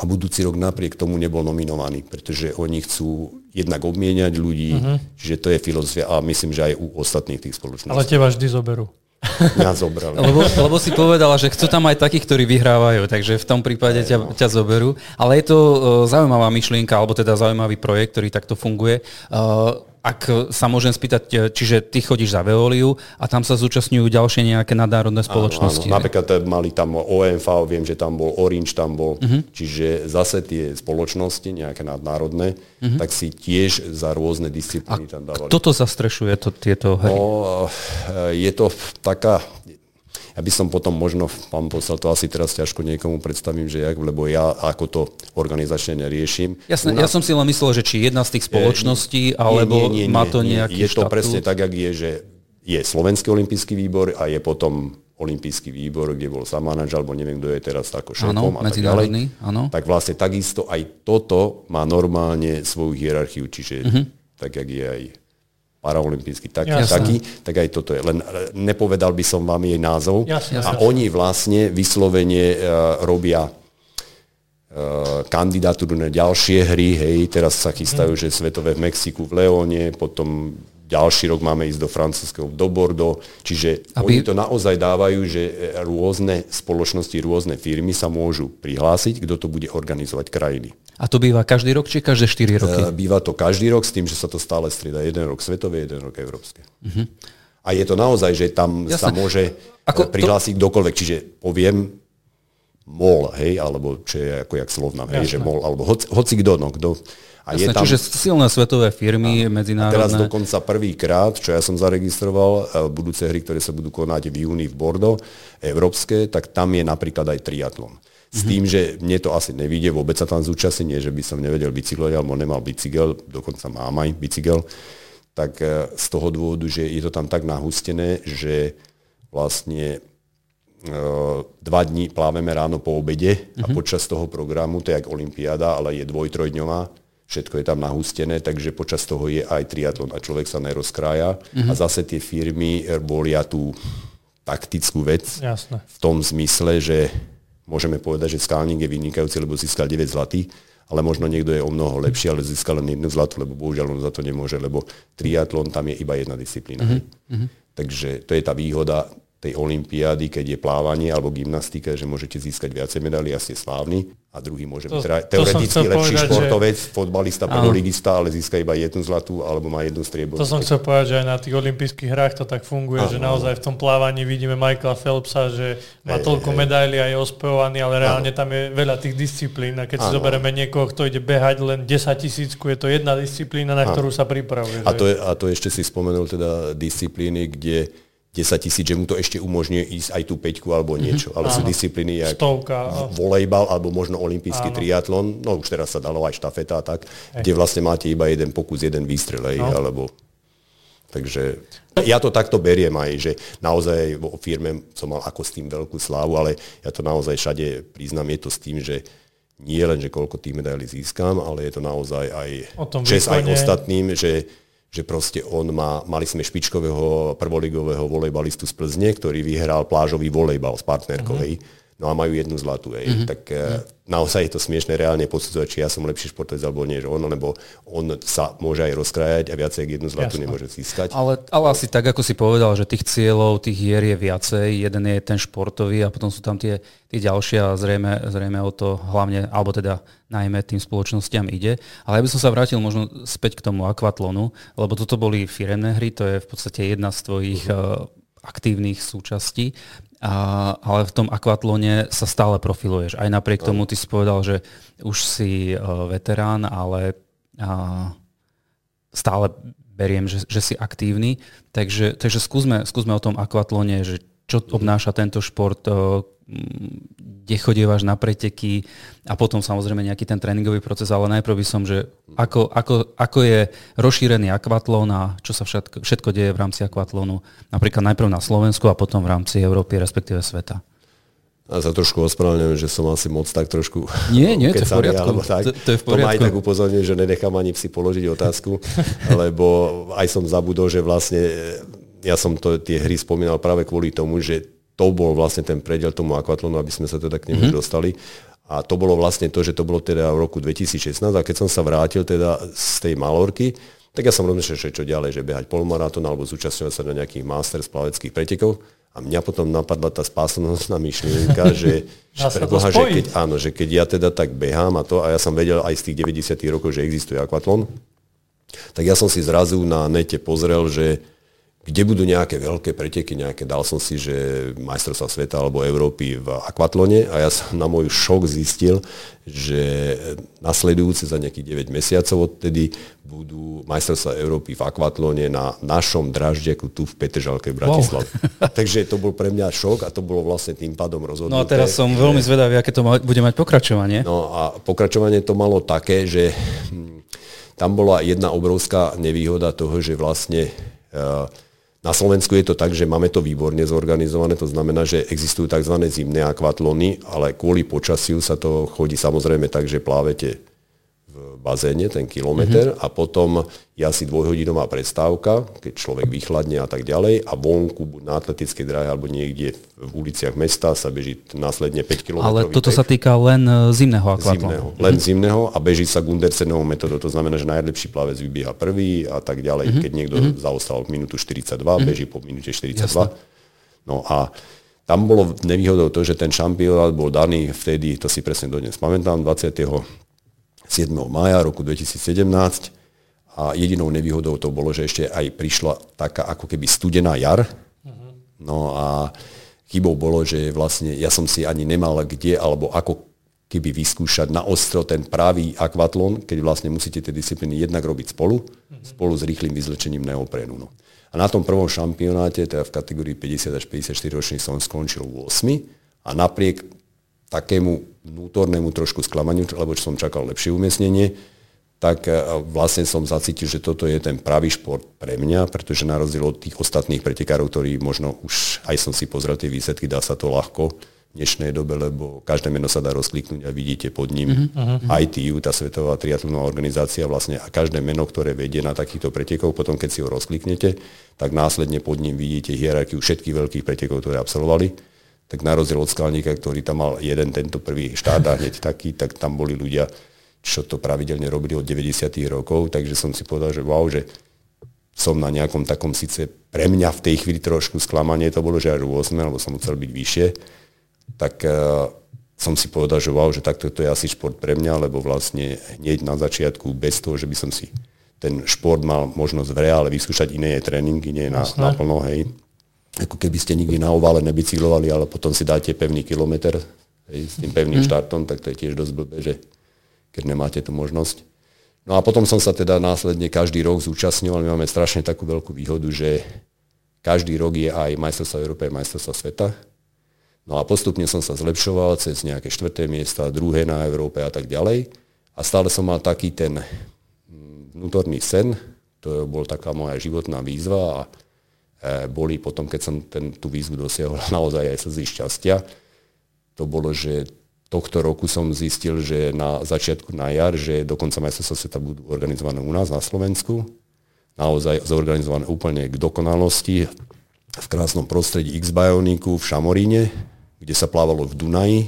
a budúci rok napriek tomu nebol nominovaný, pretože oni chcú jednak obmieniať ľudí, uh-huh. čiže to je filozofia a myslím, že aj u ostatných tých spoločností. Ale teba vždy zoberú. (laughs) Mňa zobrali. lebo, lebo si povedala, že chcú tam aj takých, ktorí vyhrávajú, takže v tom prípade ťa, ťa zoberú. Ale je to uh, zaujímavá myšlienka, alebo teda zaujímavý projekt, ktorý takto funguje. Uh, ak sa môžem spýtať, e, čiže ty chodíš za Veoliu a tam sa zúčastňujú ďalšie nejaké nadnárodné spoločnosti. Áno, áno. Napríklad e, mali tam OMV, viem, že tam bol Orange, tam bol, uh-huh. čiže zase tie spoločnosti, nejaké nadnárodné, uh-huh. tak si tiež za rôzne disciplíny a tam dávali. Kto to zastrešuje, to, tieto hry? No, e, je to taká, ja by som potom možno, pán poslal to asi teraz ťažko niekomu predstavím, že jak, lebo ja ako to organizačne neriešim. Jasne, nás... ja som si len myslel, že či jedna z tých spoločností, nie, alebo nie, nie, nie, má to nejaký nie, Je to presne tak, jak je, že je Slovenský olimpijský výbor a je potom olimpijský výbor, kde bol Samánač, alebo neviem, kto je teraz ako šéfom a tak ďalej. Áno. Tak vlastne takisto aj toto má normálne svoju hierarchiu, čiže uh-huh. tak, jak je aj paraolimpijský taký, jasne. taký, tak aj toto je. Len e, nepovedal by som vám jej názov. Jasne, a jasne. oni vlastne vyslovene uh, robia uh, kandidatúru na ďalšie hry. Hej, teraz sa chystajú, hmm. že svetové v Mexiku, v Leóne, potom ďalší rok máme ísť do francúzského, do Bordeaux. Čiže Aby... oni to naozaj dávajú, že rôzne spoločnosti, rôzne firmy sa môžu prihlásiť, kto to bude organizovať krajiny. A to býva každý rok, či každé 4 roky? Uh, býva to každý rok s tým, že sa to stále strieda. Jeden rok svetové, jeden rok európske. Uh-huh. A je to naozaj, že tam Jasne. sa môže ako prihlásiť to... kdokoľvek. Čiže poviem MOL, hej, alebo čo je ako jak slovná, hej, že MOL, alebo hoci, hoci kto, no, kto. A Jasne, je tam, čiže silné svetové firmy, a, medzinárodné. A teraz dokonca prvýkrát, čo ja som zaregistroval, e, budúce hry, ktoré sa budú konať v júni v Bordo, európske, tak tam je napríklad aj triatlon. S tým, že mne to asi nevidie, vôbec sa tam zúčastniť, nie, že by som nevedel bicyklovať, alebo nemal bicykel, dokonca mám aj bicykel, tak e, z toho dôvodu, že je to tam tak nahustené, že vlastne dva dní pláveme ráno po obede a uh-huh. počas toho programu, to je jak Olympiáda, ale je dvoj, trojdňová, všetko je tam nahustené, takže počas toho je aj triatlon a človek sa nerozkrája. Uh-huh. A zase tie firmy bolia tú taktickú vec Jasne. v tom zmysle, že môžeme povedať, že Skalník je vynikajúci, lebo získal 9 zlatý, ale možno niekto je o mnoho lepší, ale získal len jednu zlatú, lebo bohužiaľ on za to nemôže, lebo triatlon tam je iba jedna disciplína. Mm-hmm. Takže to je tá výhoda tej olympiády, keď je plávanie alebo gymnastika, že môžete získať viacej medailí a ste slávni. A druhý môže byť teda teoreticky lepší povedať, športovec, že... fotbalista, prvoligista, ale získa iba jednu zlatú alebo má jednu striebu. To som chcel povedať, že aj na tých olympijských hrách to tak funguje, Aha. že naozaj v tom plávaní vidíme Michaela Phelpsa, že má hey, toľko hey. medailí a je ospevovaný, ale reálne Aha. tam je veľa tých disciplín. A keď Aha. si zoberieme niekoho, kto ide behať len 10 tisícku, je to jedna disciplína, na Aha. ktorú sa pripravuje. A to, je, a to ešte si spomenul teda disciplíny, kde 10 tisíc, že mu to ešte umožňuje ísť aj tú peťku alebo mhm. niečo. Mm-hmm. Ale Áno. sú disciplíny jak Stovka. volejbal alebo možno olimpijský Áno. triatlon, no už teraz sa dalo aj štafeta a tak, Ej. kde vlastne máte iba jeden pokus, jeden výstrel, no. alebo Takže ja to takto beriem aj, že naozaj vo firme som mal ako s tým veľkú slávu, ale ja to naozaj všade priznám, je to s tým, že nie len, že koľko tých medailí získam, ale je to naozaj aj čest aj ostatným, že, že proste on má, mali sme špičkového prvoligového volejbalistu z Plzne, ktorý vyhral plážový volejbal s partnerkovej. Mm-hmm no a majú jednu zlatú. Mm-hmm. Tak mm-hmm. naozaj je to smiešne reálne posudzovať, či ja som lepší športovec alebo nie, že on, lebo on sa môže aj rozkrajať a viacej jednu zlatú Jasne. nemôže získať. Ale, ale asi tak, ako si povedal, že tých cieľov, tých hier je viacej. Jeden je ten športový a potom sú tam tie, tie ďalšie a zrejme, zrejme o to hlavne, alebo teda najmä tým spoločnostiam ide. Ale ja by som sa vrátil možno späť k tomu akvatlonu, lebo toto boli firemné hry, to je v podstate jedna z tvojich uh-huh. aktívnych súčastí. A, ale v tom akvatlone sa stále profiluješ. Aj napriek tomu ty si povedal, že už si uh, veterán, ale uh, stále beriem, že, že si aktívny. Takže, takže skúsme, skúsme o tom akvatlone, že čo obnáša tento šport, uh, kde chodievaš na preteky a potom samozrejme nejaký ten tréningový proces, ale najprv by som, že ako, ako, ako je rozšírený akvatlón a čo sa všetko, všetko deje v rámci akvatlónu, napríklad najprv na Slovensku a potom v rámci Európy, respektíve sveta. A sa trošku ospravedlňujem, že som asi moc tak trošku... Nie, nie, to je v poriadku. Tak. To, to, je v poriadku. To ma aj tak upozorňuje, že nenechám ani si položiť otázku, (laughs) lebo aj som zabudol, že vlastne ja som to, tie hry spomínal práve kvôli tomu, že to bol vlastne ten predel tomu akvatlonu, aby sme sa teda k nemu mm-hmm. dostali. A to bolo vlastne to, že to bolo teda v roku 2016 a keď som sa vrátil teda z tej Malorky, tak ja som rozmýšľal, že čo ďalej, že behať polmaratón alebo zúčastňovať sa na nejakých master plaveckých pretekov. A mňa potom napadla tá spásonosná myšlienka, (laughs) že, že, preboha, že keď, áno, že keď ja teda tak behám a to, a ja som vedel aj z tých 90. rokov, že existuje akvatlon, tak ja som si zrazu na nete pozrel, že kde budú nejaké veľké preteky, nejaké, dal som si, že majstrovstva sveta alebo Európy v akvatlone a ja som na môj šok zistil, že nasledujúce za nejakých 9 mesiacov odtedy budú majstrovstva Európy v akvatlone na našom draždeku tu v Petržalke v Bratislave. Wow. (laughs) Takže to bol pre mňa šok a to bolo vlastne tým pádom rozhodnuté. No a teraz som že... veľmi zvedavý, aké to bude mať pokračovanie. No a pokračovanie to malo také, že hm, tam bola jedna obrovská nevýhoda toho, že vlastne uh, na Slovensku je to tak, že máme to výborne zorganizované, to znamená, že existujú tzv. zimné akvatlony, ale kvôli počasiu sa to chodí samozrejme tak, že plávete bazéne, ten kilometr mm-hmm. a potom je asi dvojhodinová prestávka, keď človek vychladne a tak ďalej a vonku buď na atletickej dráhe alebo niekde v uliciach mesta sa beží následne 5 km. Ale toto tek. sa týka len e, zimného akvatlonu. Zimného, len mm-hmm. zimného a beží sa Gundersenovou metodou, to znamená, že najlepší plavec vybieha prvý a tak ďalej. Mm-hmm. Keď niekto mm-hmm. zaostal minútu 42, mm-hmm. beží po minúte 42. Jasne. No a tam bolo nevýhodou to, že ten šampionát bol daný vtedy, to si presne dodnes pamätám, 20. 7. maja roku 2017 a jedinou nevýhodou to bolo, že ešte aj prišla taká ako keby studená jar. No a chybou bolo, že vlastne ja som si ani nemal kde alebo ako keby vyskúšať na ostro ten pravý akvatlon, keď vlastne musíte tie disciplíny jednak robiť spolu, mm-hmm. spolu s rýchlým vyzlečením neoprénu. No. A na tom prvom šampionáte, teda v kategórii 50 až 54 ročných som skončil 8 a napriek takému vnútornému trošku sklamaniu, lebo som čakal lepšie umiestnenie, tak e, vlastne som zacítil, že toto je ten pravý šport pre mňa, pretože na rozdiel od tých ostatných pretekárov, ktorí možno už aj som si pozrel tie výsledky, dá sa to ľahko v dnešnej dobe, lebo každé meno sa dá rozkliknúť a vidíte pod ním uh-huh. ITU, tá Svetová triatlonová organizácia vlastne a každé meno, ktoré vedie na takýchto pretekov, potom keď si ho rozkliknete, tak následne pod ním vidíte hierarchiu všetkých veľkých pretekov, ktoré absolvovali tak na rozdiel od Skalníka, ktorý tam mal jeden tento prvý štát a hneď taký, tak tam boli ľudia, čo to pravidelne robili od 90. rokov, takže som si povedal, že wow, že som na nejakom takom síce pre mňa v tej chvíli trošku sklamanie to bolo, že až 8, lebo som chcel byť vyššie, tak uh, som si povedal, že wow, že takto to je asi šport pre mňa, lebo vlastne hneď na začiatku, bez toho, že by som si ten šport mal možnosť v reále vyskúšať iné tréningy, nie na, na plno, hej, ako keby ste nikdy na ovale nebicyklovali, ale potom si dáte pevný kilometr hej, s tým pevným mm. štartom, tak to je tiež dosť blbé, že keď nemáte tú možnosť. No a potom som sa teda následne každý rok zúčastňoval. My máme strašne takú veľkú výhodu, že každý rok je aj majstrovstvo Európy, aj majstrovstvo sveta. No a postupne som sa zlepšoval cez nejaké štvrté miesta, druhé na Európe a tak ďalej. A stále som mal taký ten mm, vnútorný sen, to bol taká moja životná výzva a boli potom, keď som ten, tú výzvu dosiahol (laughs) naozaj aj slzy šťastia. To bolo, že tohto roku som zistil, že na začiatku na jar, že dokonca majstrovstvá sveta budú organizované u nás na Slovensku. Naozaj zorganizované úplne k dokonalosti v krásnom prostredí X-Bioniku v Šamoríne, kde sa plávalo v Dunaji,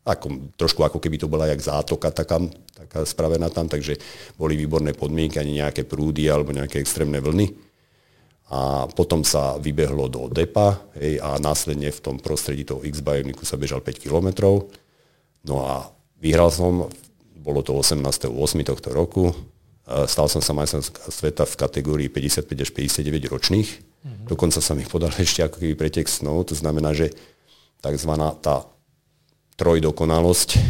ako, trošku ako keby to bola jak zátoka taká, taká spravená tam, takže boli výborné podmienky, ani nejaké prúdy alebo nejaké extrémne vlny. A potom sa vybehlo do depa hej, a následne v tom prostredí toho X-Bioniku sa bežal 5 kilometrov. No a vyhral som, bolo to 18.8. tohto roku, stal som sa majstrom sveta v kategórii 55 až 59 ročných. Mm-hmm. Dokonca som ich podal (laughs) ešte ako keby pretek snov, to znamená, že tzv. tá trojdokonalosť, e,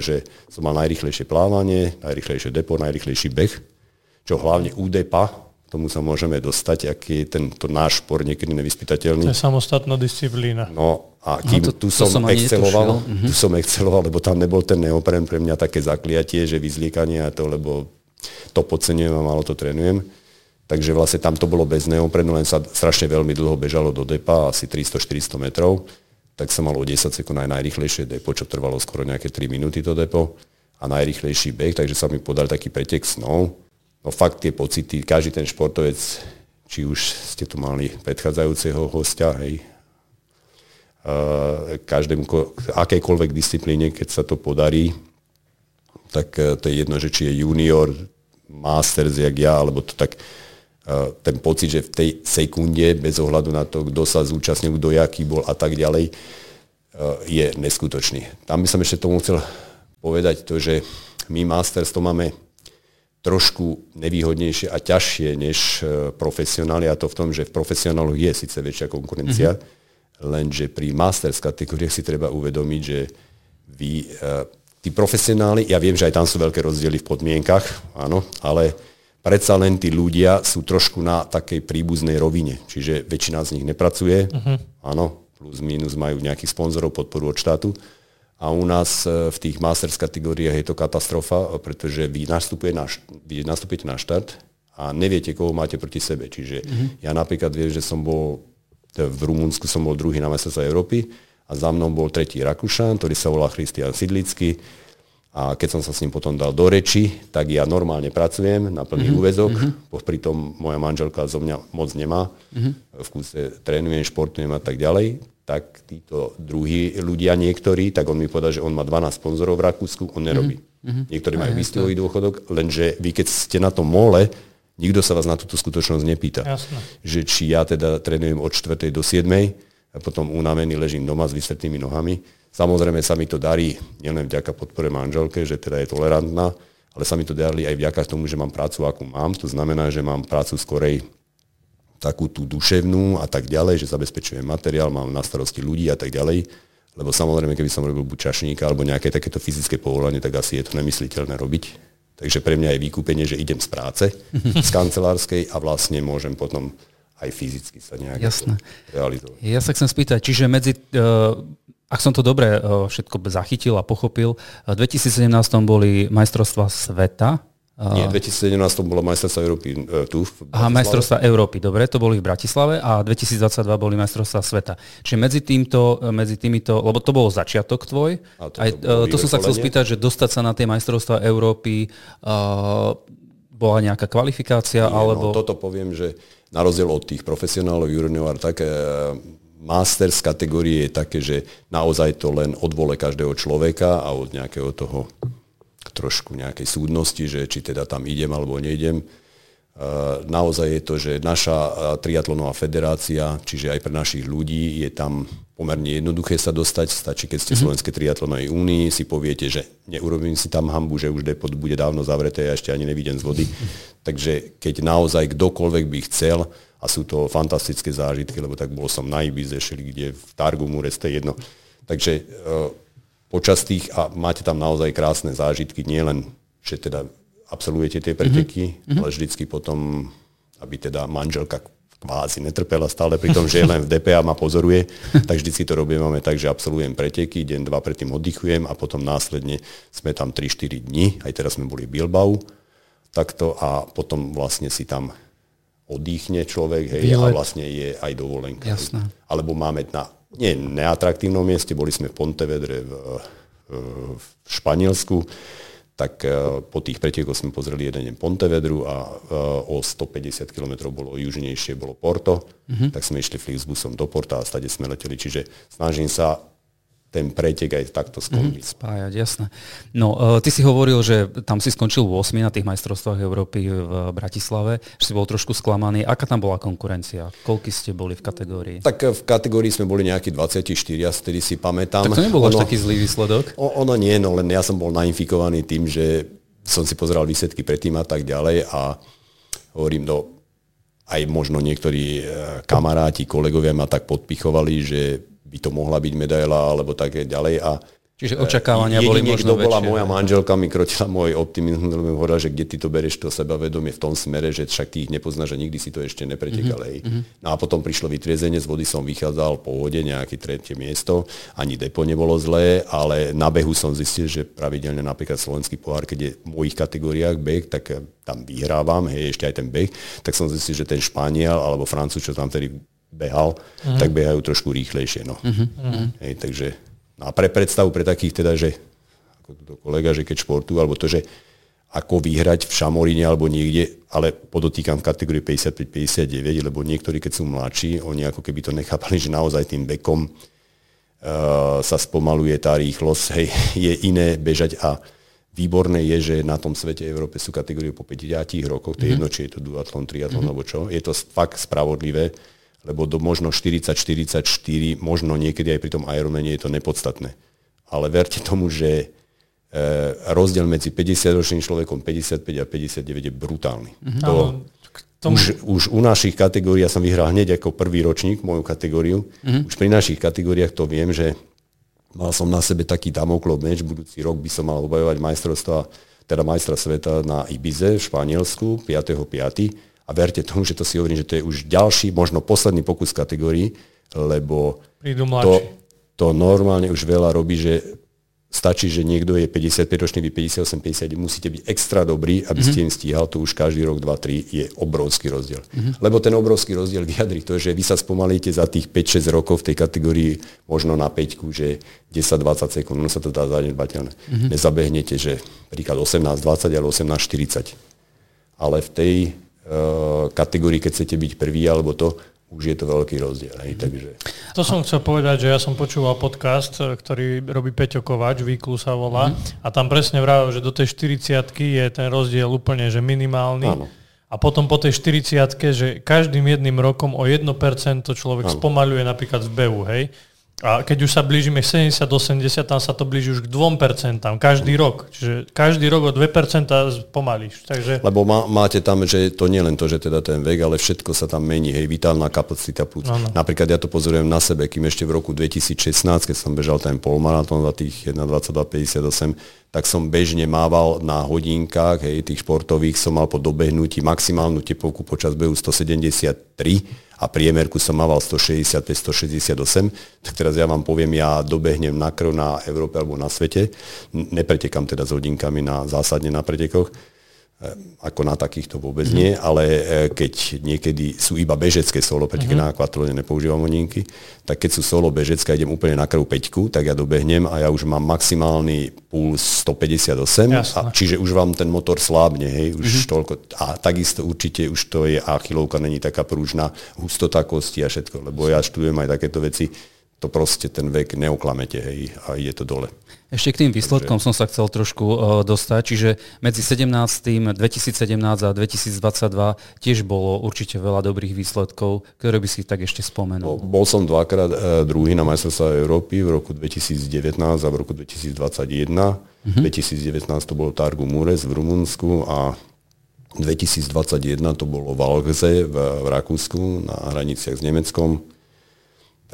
že som mal najrychlejšie plávanie, najrychlejšie depo, najrychlejší beh, čo hlavne u depa, tomu sa môžeme dostať, aký je tento náš šport niekedy nevyspytateľný. To je samostatná disciplína. No a kým no to, tu, som to som exceloval, tu som exceloval, lebo tam nebol ten neopren pre mňa také zakliatie, že vyzliekanie a to, lebo to podceňujem a malo to trénujem. Takže vlastne tam to bolo bez neoprenu, len sa strašne veľmi dlho bežalo do depa, asi 300-400 metrov. Tak som mal o 10 sekúnd aj najrychlejšie depo, čo trvalo skoro nejaké 3 minúty to depo a najrychlejší beh, takže sa mi podal taký pretek snov no fakt tie pocity, každý ten športovec, či už ste tu mali predchádzajúceho hostia, hej, uh, každému, akejkoľvek disciplíne, keď sa to podarí, tak uh, to je jedno, že či je junior, masters, jak ja, alebo to tak uh, ten pocit, že v tej sekunde, bez ohľadu na to, kto sa zúčastnil, kto jaký bol a tak ďalej, je neskutočný. Tam by som ešte tomu chcel povedať to, že my Masters to máme trošku nevýhodnejšie a ťažšie než e, profesionáli a to v tom, že v profesionáloch je síce väčšia konkurencia, mm-hmm. lenže pri masters kategóriách si treba uvedomiť, že vy, e, tí profesionáli, ja viem, že aj tam sú veľké rozdiely v podmienkach, áno, ale predsa len tí ľudia sú trošku na takej príbuznej rovine, čiže väčšina z nich nepracuje, mm-hmm. áno, plus minus majú nejakých sponzorov, podporu od štátu, a u nás e, v tých masters kategóriách je to katastrofa, pretože vy, nastupuje na, vy nastupujete na štart a neviete, koho máte proti sebe. Čiže mm-hmm. ja napríklad viem, že som bol v Rumunsku som bol druhý na mestrovstve Európy a za mnou bol tretí Rakúšan, ktorý sa volá Christian Sidlický. A keď som sa s ním potom dal do reči, tak ja normálne pracujem na plný mm-hmm. úvezok, mm-hmm. pritom moja manželka zo mňa moc nemá. Mm-hmm. V kúse trénujem, športujem a tak ďalej tak títo druhí ľudia niektorí, tak on mi povedal, že on má 12 sponzorov v Rakúsku, on nerobí. Mm-hmm. Niektorí majú výstojový dôchodok, lenže vy keď ste na tom mole, nikto sa vás na túto skutočnosť nepýta. Jasne. Že či ja teda trénujem od 4. do 7. a potom unavený ležím doma s vysvetnými nohami. Samozrejme sa mi to darí nielen vďaka podpore manželke, že teda je tolerantná, ale sa mi to darí aj vďaka tomu, že mám prácu, akú mám. To znamená, že mám prácu skorej takú tú duševnú a tak ďalej, že zabezpečujem materiál, mám na starosti ľudí a tak ďalej. Lebo samozrejme, keby som robil buď čašníka alebo nejaké takéto fyzické povolanie, tak asi je to nemysliteľné robiť. Takže pre mňa je vykúpenie, že idem z práce, z (laughs) kancelárskej a vlastne môžem potom aj fyzicky sa nejak Jasné. realizovať. Ja sa chcem spýtať, čiže medzi, uh, ak som to dobre uh, všetko zachytil a pochopil, v 2017 boli majstrovstva sveta nie, v 2017 bolo majstrovstvá Európy e, tu. V Aha, majstrovstvá Európy, dobre, to boli v Bratislave a 2022 boli majstrovstvá sveta. Čiže medzi, týmto, e, medzi týmito, lebo to bol začiatok tvoj, a to, aj, to, to som sa chcel spýtať, že dostať sa na tie majstrovstvá Európy, uh, bola nejaká kvalifikácia, Nie, no, alebo... No, toto poviem, že na rozdiel od tých profesionálov, junior, také masters kategórie je také, že naozaj to len od vole každého človeka a od nejakého toho trošku nejakej súdnosti, že či teda tam idem alebo neidem. Naozaj je to, že naša triatlonová federácia, čiže aj pre našich ľudí, je tam pomerne jednoduché sa dostať. Stačí, keď ste v mhm. Slovenskej triatlonovej únii, si poviete, že neurobím si tam hambu, že už depot bude dávno zavreté a ešte ani nevidím z vody. (laughs) Takže keď naozaj kdokoľvek by chcel, a sú to fantastické zážitky, lebo tak bol som na Ibize, šeli kde v Targu Mures, to je jedno. Takže počas tých a máte tam naozaj krásne zážitky, nielen, že teda absolvujete tie preteky, mm-hmm. ale vždycky potom, aby teda manželka kvázi netrpela stále pri tom, že je len v DPA ma pozoruje, (laughs) tak vždycky to robíme tak, že absolvujem preteky, deň, dva predtým oddychujem a potom následne sme tam 3-4 dní, aj teraz sme boli v Bilbao, takto a potom vlastne si tam oddychne človek, hej, Výlet. a vlastne je aj dovolenka. Jasné. Alebo máme na nie neatraktívnom mieste, boli sme v Pontevedre v v Španielsku, tak po tých pretiekoch sme pozreli jeden deň Pontevedru a o 150 km bolo južnejšie, bolo Porto, mm-hmm. tak sme išli Flixbusom do Porta a stade sme leteli. Čiže snažím sa ten pretek aj takto skombiť. Mm, spájať, jasné. No, uh, ty si hovoril, že tam si skončil 8 na tých majstrovstvách Európy v Bratislave, že si bol trošku sklamaný. Aká tam bola konkurencia? Koľky ste boli v kategórii? Tak eh, v kategórii sme boli nejakí 24, vtedy si pamätám. Tak to nebol až taký zlý výsledok? O, ono nie, no len ja som bol nainfikovaný tým, že som si pozeral výsledky predtým a tak ďalej a hovorím, no aj možno niektorí eh, kamaráti, kolegovia ma tak podpichovali, že by to mohla byť medaila alebo také ďalej. A Čiže očakávania Jedine, boli možno kto bola moja manželka, mi krotila môj optimizmus, lebo hovorila, že kde ty to bereš to sebavedomie v tom smere, že však ty ich nepoznáš a nikdy si to ešte nepretekal. Mm-hmm. No a potom prišlo vytriezenie, z vody som vychádzal po vode, nejaké tretie miesto, ani depo nebolo zlé, ale na behu som zistil, že pravidelne napríklad slovenský pohár, keď je v mojich kategóriách beh, tak tam vyhrávam, hej, ešte aj ten beh, tak som zistil, že ten Španiel alebo Francúz, čo tam tedy behal, uh-huh. tak behajú trošku rýchlejšie. No. Uh-huh. Hej, takže, no a pre predstavu pre takých teda, že ako to kolega, že keď športu, alebo to, že ako vyhrať v Šamoríne alebo niekde, ale podotýkam v kategórii 55-59, lebo niektorí, keď sú mladší, oni ako keby to nechápali, že naozaj tým vekom uh, sa spomaluje tá rýchlosť, hej, je iné bežať a výborné je, že na tom svete Európe sú kategórie po 50 rokoch, to je jedno, či je to duatlon, triatlon mm-hmm. alebo čo, je to fakt spravodlivé lebo do možno 40-44, možno niekedy aj pri tom Ironmane je to nepodstatné. Ale verte tomu, že e, rozdiel medzi 50-ročným človekom 55 a 59 je brutálny. Mm-hmm. To, tomu... už, už u našich kategórií, ja som vyhral hneď ako prvý ročník moju kategóriu, mm-hmm. už pri našich kategóriách to viem, že mal som na sebe taký damoklov meč, budúci rok by som mal obajovať majstrovstva, teda majstra sveta na Ibize v Španielsku 5.5 a verte tomu, že to si hovorím, že to je už ďalší, možno posledný pokus kategórií, lebo to, to normálne už veľa robí, že stačí, že niekto je 55-ročný, vy 58, 50, musíte byť extra dobrý, aby mm-hmm. ste im stíhal, to už každý rok, 2, 3 je obrovský rozdiel. Mm-hmm. Lebo ten obrovský rozdiel (laughs) vyjadrí to, že vy sa spomalíte za tých 5-6 rokov v tej kategórii možno na 5, že 10-20 sekúnd, no sa to dá zanedbateľné. Mm-hmm. Nezabehnete, že príklad 18-20, ale 18-40. Ale v tej kategórii, keď chcete byť prvý alebo to, už je to veľký rozdiel. Hej, takže... To som chcel povedať, že ja som počúval podcast, eh, ktorý robí Peťo Kovač, Výklu sa volá, mm. a tam presne vravel, že do tej 40 je ten rozdiel úplne že minimálny. Áno. A potom po tej 40 že každým jedným rokom o 1% človek Áno. spomaluje napríklad v behu, hej. A keď už sa blížime 70-80, tam sa to blíži už k 2% každý rok. Čiže každý rok o 2% pomalíš. Takže... Lebo má, máte tam, že to nie len to, že teda ten vek, ale všetko sa tam mení. Hej, vitálna kapacita plus. Ano. Napríklad ja to pozorujem na sebe, kým ešte v roku 2016, keď som bežal ten polmaratón za tých 1.22.58, tak som bežne mával na hodinkách, hej, tých športových som mal po dobehnutí maximálnu tepovku počas behu 173 a priemerku som mával 165-168, tak teraz ja vám poviem, ja dobehnem na krv na Európe alebo na svete, nepretekam teda s hodinkami na, zásadne na pretekoch, ako na takýchto vôbec nie, ale e, keď niekedy sú iba bežecké solo, pretože mm-hmm. na akvatlone nepoužívam hodinky, tak keď sú solo bežecké a idem úplne na krv 5, tak ja dobehnem a ja už mám maximálny puls 158, a, čiže už vám ten motor slábne, hej, už mm-hmm. toľko. A takisto určite už to je achilovka, není taká prúžna, hustota kosti a všetko, lebo ja študujem aj takéto veci, to proste ten vek neoklamete, hej, a ide to dole. Ešte k tým výsledkom Takže... som sa chcel trošku uh, dostať, čiže medzi 17. 2017 a 2022 tiež bolo určite veľa dobrých výsledkov, ktoré by si tak ešte spomenul. Bol som dvakrát uh, druhý na majstrovstvá Európy v roku 2019 a v roku 2021. Uh-huh. 2019 to bolo Targu Mures v Rumunsku a 2021 to bolo v Algze v, v Rakúsku na hraniciach s Nemeckom.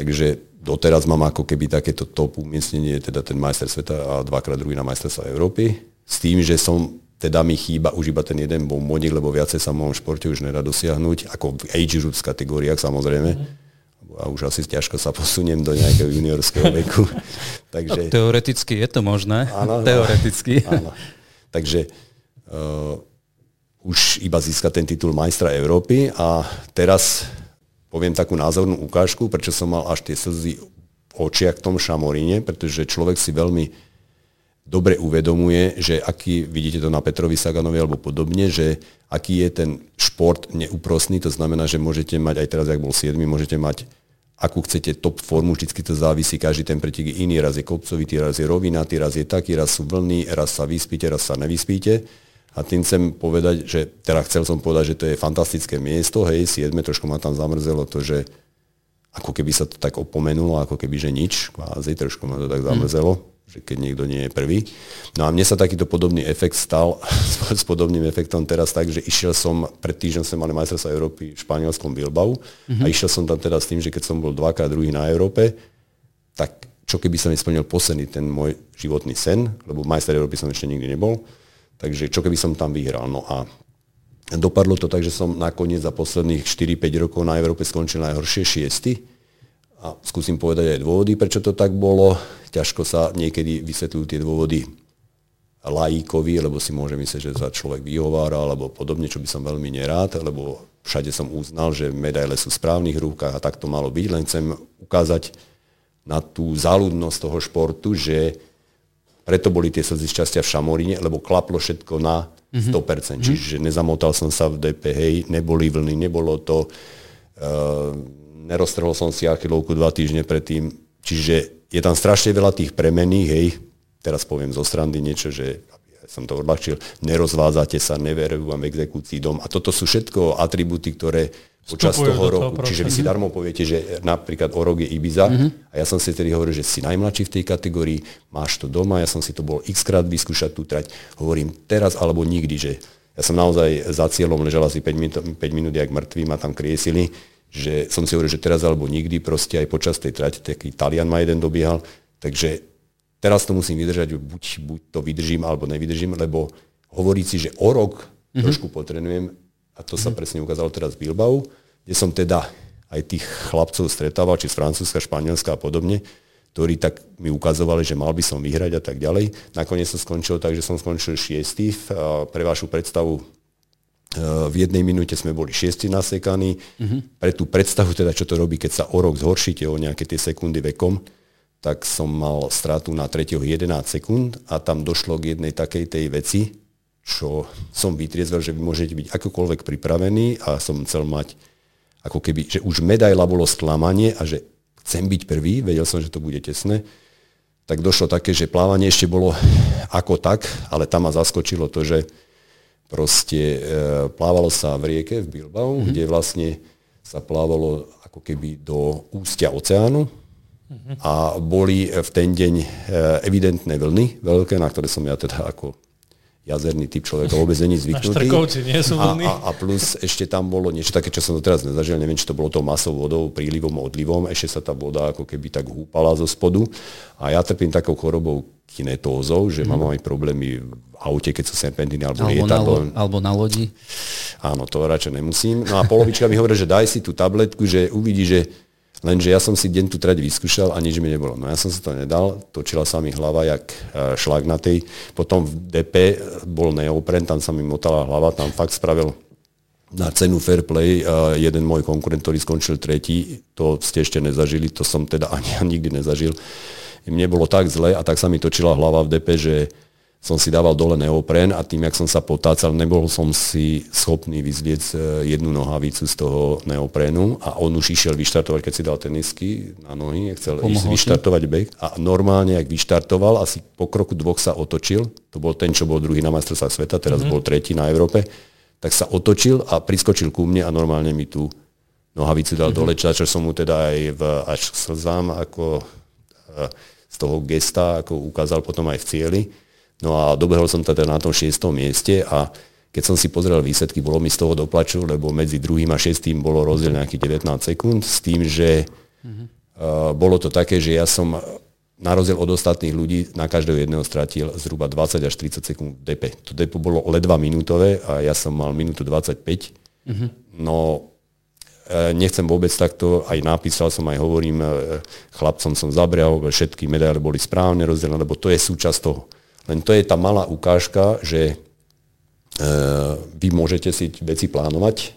Takže doteraz mám ako keby takéto top umiestnenie, teda ten majster sveta a dvakrát druhý na majsterstva Európy. S tým, že som teda mi chýba už iba ten jeden bombónik, lebo viacej sa v mojom športe už nedá dosiahnuť, ako v age group kategóriách samozrejme. A už asi ťažko sa posuniem do nejakého juniorského (laughs) veku. Takže... No, teoreticky je to možné. Áno, teoreticky. Áno. Takže uh, už iba získať ten titul majstra Európy a teraz poviem takú názornú ukážku, prečo som mal až tie slzy v očiach v tom šamoríne, pretože človek si veľmi dobre uvedomuje, že aký, vidíte to na Petrovi Saganovi alebo podobne, že aký je ten šport neúprostný, to znamená, že môžete mať, aj teraz, ak bol 7, môžete mať akú chcete top formu, vždycky to závisí, každý ten pretek je iný, raz je kopcovitý, raz je rovinatý, raz je taký, raz sú vlny, raz sa vyspíte, raz sa nevyspíte. A tým chcem povedať, že teda chcel som povedať, že to je fantastické miesto, hej, 7, trošku ma tam zamrzelo to, že ako keby sa to tak opomenulo, ako keby, že nič, kvázi, trošku ma to tak zamrzelo. Mm že keď niekto nie je prvý. No a mne sa takýto podobný efekt stal (laughs) s podobným efektom teraz tak, že išiel som, pred týždňom sme mali majstrovstvá Európy v španielskom Bilbao mm-hmm. a mhm. išiel som tam teda s tým, že keď som bol dvakrát druhý na Európe, tak čo keby sa mi splnil posledný ten môj životný sen, lebo majster Európy som ešte nikdy nebol, takže čo keby som tam vyhral. No a dopadlo to tak, že som nakoniec za posledných 4-5 rokov na Európe skončil najhoršie šiesty a skúsim povedať aj dôvody, prečo to tak bolo. Ťažko sa niekedy vysvetľujú tie dôvody laíkovi, lebo si môže myslieť, že sa človek vyhovára alebo podobne, čo by som veľmi nerád, lebo všade som uznal, že medaile sú v správnych rúkach a tak to malo byť. Len chcem ukázať na tú záľudnosť toho športu, že preto boli tie slzy šťastia v Šamoríne, lebo klaplo všetko na 100%. Mm-hmm. Čiže nezamotal som sa v DP, hej, neboli vlny, nebolo to... Uh, neroztrhol som si achilovku dva týždne predtým, čiže je tam strašne veľa tých premených, hej, teraz poviem zo strany niečo, že som to odľahčil, nerozvádzate sa, neverujú vám exekúcii dom. A toto sú všetko atributy, ktoré počas toho roku, toho čiže vy si darmo poviete, že napríklad o rok je Ibiza. Mm-hmm. a ja som si tedy hovoril, že si najmladší v tej kategórii, máš to doma, ja som si to bol x krát vyskúšať tú trať, hovorím teraz alebo nikdy, že ja som naozaj za cieľom ležal asi 5 minút, 5 minút jak mŕtvý, ma tam kriesili, že som si hovoril, že teraz alebo nikdy, proste aj počas tej trati, taký Talian ma jeden dobiehal, takže teraz to musím vydržať, buď, buď to vydržím, alebo nevydržím, lebo hovoriť si, že o rok mm-hmm. trošku potrenujem, a to sa mm-hmm. presne ukázalo teraz v Bilbao, kde som teda aj tých chlapcov stretával, či z Francúzska, Španielska a podobne, ktorí tak mi ukazovali, že mal by som vyhrať a tak ďalej. Nakoniec som skončil tak, že som skončil šiestý. Pre vašu predstavu v jednej minúte sme boli šiesti nasekaní. Uh-huh. Pre tú predstavu, teda, čo to robí, keď sa o rok zhoršíte o nejaké tie sekundy vekom, tak som mal stratu na 3. 11 sekúnd a tam došlo k jednej takej tej veci, čo som vytriezvel, že vy môžete byť akokoľvek pripravení a som chcel mať ako keby, že už medaila bolo sklamanie a že chcem byť prvý, vedel som, že to bude tesné, tak došlo také, že plávanie ešte bolo ako tak, ale tam ma zaskočilo to, že Proste e, plávalo sa v rieke v Bilbao, mm-hmm. kde vlastne sa plávalo ako keby do ústia oceánu mm-hmm. a boli v ten deň e, evidentné vlny veľké, na ktoré som ja teda ako jazerný typ človeka vôbec není zvyknutý. nie sú. A, a, a plus ešte tam bolo niečo také, čo som to teraz nezažil, neviem, či to bolo tou masou vodou, prílivom, odlivom, ešte sa tá voda ako keby tak húpala zo spodu. A ja trpím takou chorobou kinetózou, že mm. mám aj problémy aute, keď sú serpentíny alebo, alebo lietadlo. Na lo- alebo na lodi. Áno, to radšej nemusím. No a polovička mi hovorí, že daj si tú tabletku, že uvidí, že Lenže ja som si deň tu trať vyskúšal a nič mi nebolo. No ja som si to nedal, točila sa mi hlava jak e, šlak na tej. Potom v DP bol neopren, tam sa mi motala hlava, tam fakt spravil na cenu fair play uh, jeden môj konkurent, ktorý skončil tretí, to ste ešte nezažili, to som teda ani ja (laughs) nikdy nezažil. Mne bolo tak zle a tak sa mi točila hlava v DP, že som si dával dole neopren a tým, jak som sa potácal, nebol som si schopný vyzliec e, jednu nohavicu z toho neoprénu a on už išiel vyštartovať, keď si dal tenisky na nohy, chcel Pomohol ísť vyštartovať bek a normálne, ak vyštartoval, asi po kroku dvoch sa otočil, to bol ten, čo bol druhý na majstrovstvách sveta, teraz mm-hmm. bol tretí na Európe, tak sa otočil a priskočil ku mne a normálne mi tú nohavicu dal mm-hmm. dole, čo som mu teda aj v, až slzám ako e, z toho gesta, ako ukázal potom aj v cieli No a dobehol som teda na tom šiestom mieste a keď som si pozrel výsledky, bolo mi z toho doplaču, lebo medzi druhým a šiestým bolo rozdiel nejakých 19 sekúnd s tým, že mm-hmm. uh, bolo to také, že ja som na rozdiel od ostatných ľudí na každého jedného stratil zhruba 20 až 30 sekúnd depe. To depo bolo ledva minútové a ja som mal minútu 25. Mm-hmm. No e, nechcem vôbec takto, aj napísal som, aj hovorím, e, chlapcom som zabrial, všetky medaile boli správne rozdelené, lebo to je súčasť toho. Len to je tá malá ukážka, že e, vy môžete si veci plánovať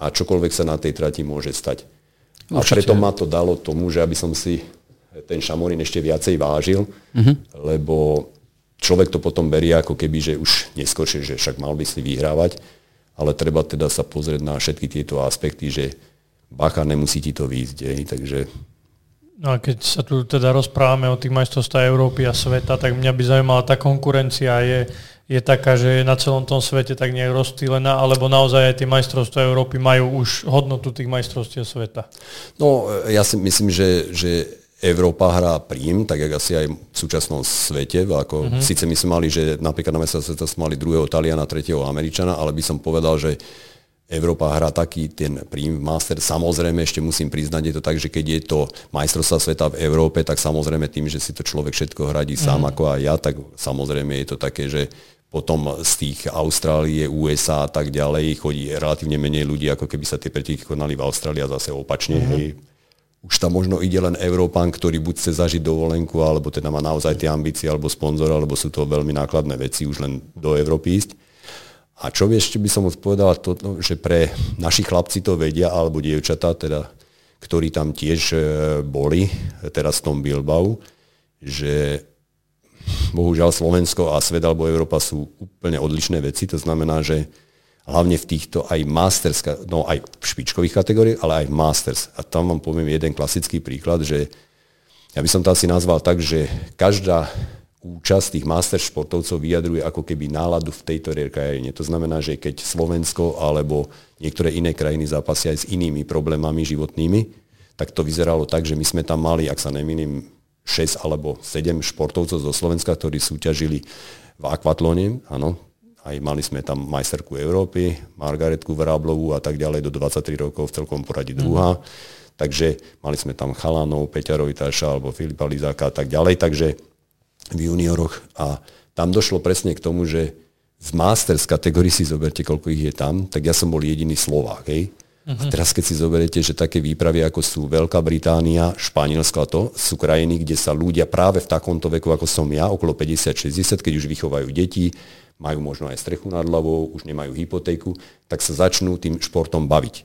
a čokoľvek sa na tej trati môže stať. Určite. A preto ma to dalo tomu, že aby som si ten šamorín ešte viacej vážil, uh-huh. lebo človek to potom berie ako keby, že už neskôršie, že však mal by si vyhrávať, ale treba teda sa pozrieť na všetky tieto aspekty, že bacha, nemusí ti to výjsť, takže No a keď sa tu teda rozprávame o tých majstrovstvách Európy a sveta, tak mňa by zaujímala, tá konkurencia je, je taká, že je na celom tom svete tak nejak rozstýlená, alebo naozaj aj tie majstrovstvá Európy majú už hodnotu tých majstrovstiev sveta? No, ja si myslím, že, že Európa hrá príjm, tak jak asi aj v súčasnom svete. Ako, mm-hmm. Sice my sme mali, že napríklad na mesiace sme mali druhého Taliana, tretieho Američana, ale by som povedal, že Európa hrá taký ten príjm master. Samozrejme, ešte musím priznať, je to tak, že keď je to majstrovstvá sveta v Európe, tak samozrejme tým, že si to človek všetko hradí mm. sám mhm. ako aj ja, tak samozrejme je to také, že potom z tých Austrálie, USA a tak ďalej chodí relatívne menej ľudí, ako keby sa tie preteky konali v Austrálii a zase opačne. Mm. Hej. Už tam možno ide len Európan, ktorý buď chce zažiť dovolenku, alebo teda má naozaj tie ambície, alebo sponzora, alebo sú to veľmi nákladné veci už len do Európy ísť. A čo ešte by som odpovedal, to, no, že pre našich chlapci to vedia, alebo dievčatá, teda, ktorí tam tiež e, boli, teraz v tom Bilbao, že bohužiaľ Slovensko a svet alebo Európa sú úplne odlišné veci. To znamená, že hlavne v týchto aj masters, no aj v špičkových kategóriách, ale aj v masters. A tam vám poviem jeden klasický príklad, že ja by som to asi nazval tak, že každá účasť tých master športovcov vyjadruje ako keby náladu v tejto krajine. To znamená, že keď Slovensko alebo niektoré iné krajiny zápasia aj s inými problémami životnými, tak to vyzeralo tak, že my sme tam mali, ak sa nemýlim, 6 alebo 7 športovcov zo Slovenska, ktorí súťažili v akvatlone, áno, aj mali sme tam majsterku Európy, Margaretku Vráblovú a tak ďalej do 23 rokov v celkom poradí druhá. Mm. Takže mali sme tam Chalanov, Peťa Rojtaša alebo Filipa Lizáka a tak ďalej. Takže v junioroch a tam došlo presne k tomu, že v Masters kategórii si zoberte, koľko ich je tam, tak ja som bol jediný Slovák. Hej? Uh-huh. A teraz keď si zoberete, že také výpravy ako sú Veľká Británia, Španielsko a to, sú krajiny, kde sa ľudia práve v takomto veku, ako som ja, okolo 50-60, keď už vychovajú deti, majú možno aj strechu nad hlavou, už nemajú hypotéku, tak sa začnú tým športom baviť.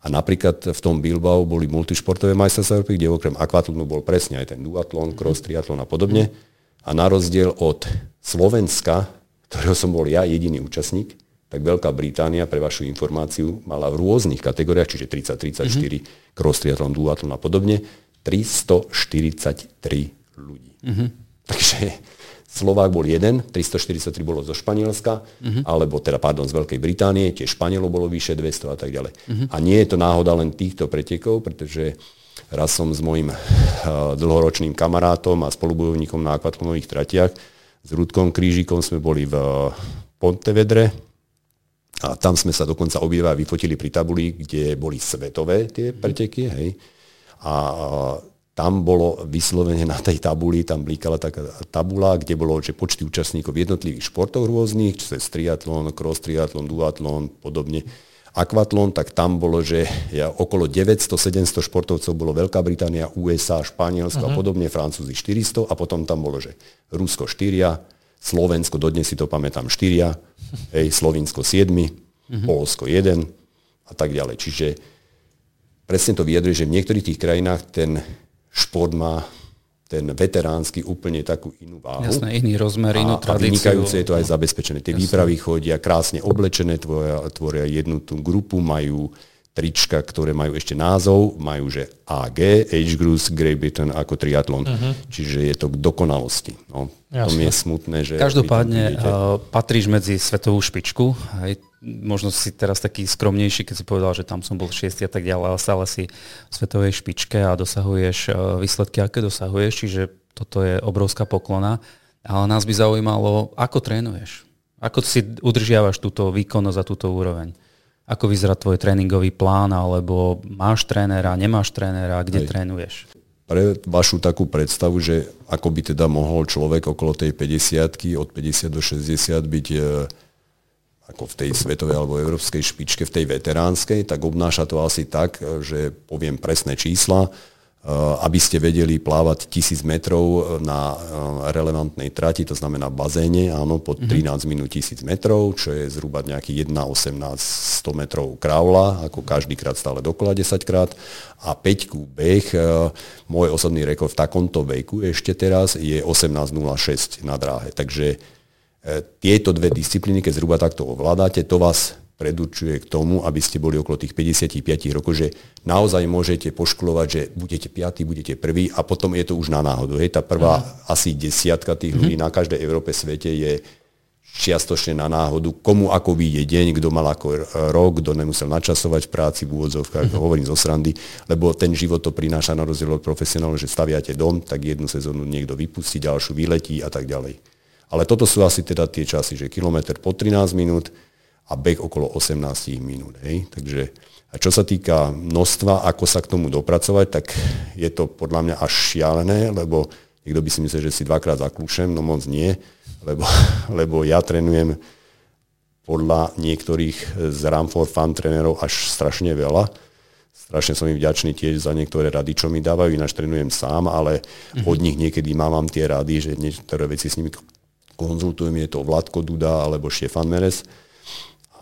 A napríklad v tom Bilbao boli multišportové majstrovstvá kde okrem akvatlonu bol presne aj ten duatlon, cross, triatlon a podobne. Uh-huh a na rozdiel od Slovenska, ktorého som bol ja jediný účastník, tak Veľká Británia, pre vašu informáciu, mala v rôznych kategóriách, čiže 30, 34, mm-hmm. cross triathlon, duatlon a podobne, 343 ľudí. Mm-hmm. Takže Slovák bol jeden, 343 bolo zo Španielska, uh-huh. alebo teda, pardon, z Veľkej Británie, tiež Španielov bolo vyše 200 a tak ďalej. Uh-huh. A nie je to náhoda len týchto pretekov, pretože Raz som s mojim uh, dlhoročným kamarátom a spolubojovníkom na akvatlonových tratiach s Rudkom Krížikom sme boli v uh, Pontevedre a tam sme sa dokonca obidva vyfotili pri tabuli, kde boli svetové tie preteky. Hej. A uh, tam bolo vyslovene na tej tabuli, tam blíkala taká tabula, kde bolo že počty účastníkov jednotlivých športov rôznych, cez triatlon, cross triatlon, duatlon, podobne akvatlon, tak tam bolo, že okolo 900-700 športovcov bolo Veľká Británia, USA, Španielsko uh-huh. a mhm. podobne, Francúzi 400 a potom tam bolo, že Rusko 4, Slovensko, dodnes si to pamätám 4, (laughs) hej, Slovinsko 7, uh-huh. Polsko 1 a tak ďalej. Čiže presne to vyjadruje, že v niektorých tých krajinách ten šport má ten veteránsky úplne takú inú váhu. Jasné, iný rozmer, inú a, tradíciu. A vynikajúce je to aj zabezpečené. Tie Jasné. výpravy chodia krásne oblečené, tvoria, tvoria jednu tú grupu, majú trička, ktoré majú ešte názov, majú že AG, Age Groups, Great Britain ako triatlon. Uh-huh. Čiže je to k dokonalosti. No, to mi je smutné, že... Každopádne uh, patríš medzi svetovú špičku. Hej. Možno si teraz taký skromnejší, keď si povedal, že tam som bol šiestý a tak ďalej, ale stále si v svetovej špičke a dosahuješ uh, výsledky, aké dosahuješ, čiže toto je obrovská poklona. Ale nás by zaujímalo, ako trénuješ? Ako si udržiavaš túto výkonnosť a túto úroveň? Ako vyzerá tvoj tréningový plán, alebo máš trénera, nemáš trénera, kde Aj. trénuješ? Pre vašu takú predstavu, že ako by teda mohol človek okolo tej 50 od 50 do 60 byť e, ako v tej svetovej alebo európskej špičke, v tej veteránskej, tak obnáša to asi tak, že poviem presné čísla. Aby ste vedeli plávať tisíc metrov na relevantnej trati, to znamená bazéne, áno, pod 13 mhm. minút tisíc metrov, čo je zhruba nejaký 1,18 100 metrov kraula, ako každý krát stále dokola 10 krát. A 5 beh, môj osobný rekord v takomto veku ešte teraz je 18,06 na dráhe. Takže tieto dve disciplíny, keď zhruba takto ovládate, to vás predurčuje k tomu, aby ste boli okolo tých 55 rokov, že naozaj môžete poškolovať, že budete piatý, budete prvý a potom je to už na náhodu. Hej, tá prvá uh-huh. asi desiatka tých ľudí uh-huh. na každej Európe svete je čiastočne na náhodu, komu ako vyjde deň, kto mal ako rok, kto nemusel načasovať v práci v úvodzovkách, uh-huh. hovorím zo srandy, lebo ten život to prináša na rozdiel od profesionálov, že staviate dom, tak jednu sezónu niekto vypustí, ďalšiu vyletí a tak ďalej. Ale toto sú asi teda tie časy, že kilometr po 13 minút, a beh okolo 18 minút. Hej. Takže a čo sa týka množstva, ako sa k tomu dopracovať, tak je to podľa mňa až šialené, lebo niekto by si myslel, že si dvakrát zaklúšem, no moc nie, lebo, (laughs) lebo ja trénujem podľa niektorých z Ram for Fun trénerov až strašne veľa. Strašne som im vďačný tiež za niektoré rady, čo mi dávajú, ináč trénujem sám, ale mm-hmm. od nich niekedy mám tie rady, že niektoré veci s nimi konzultujem, je to Vladko Duda alebo Štefan Meres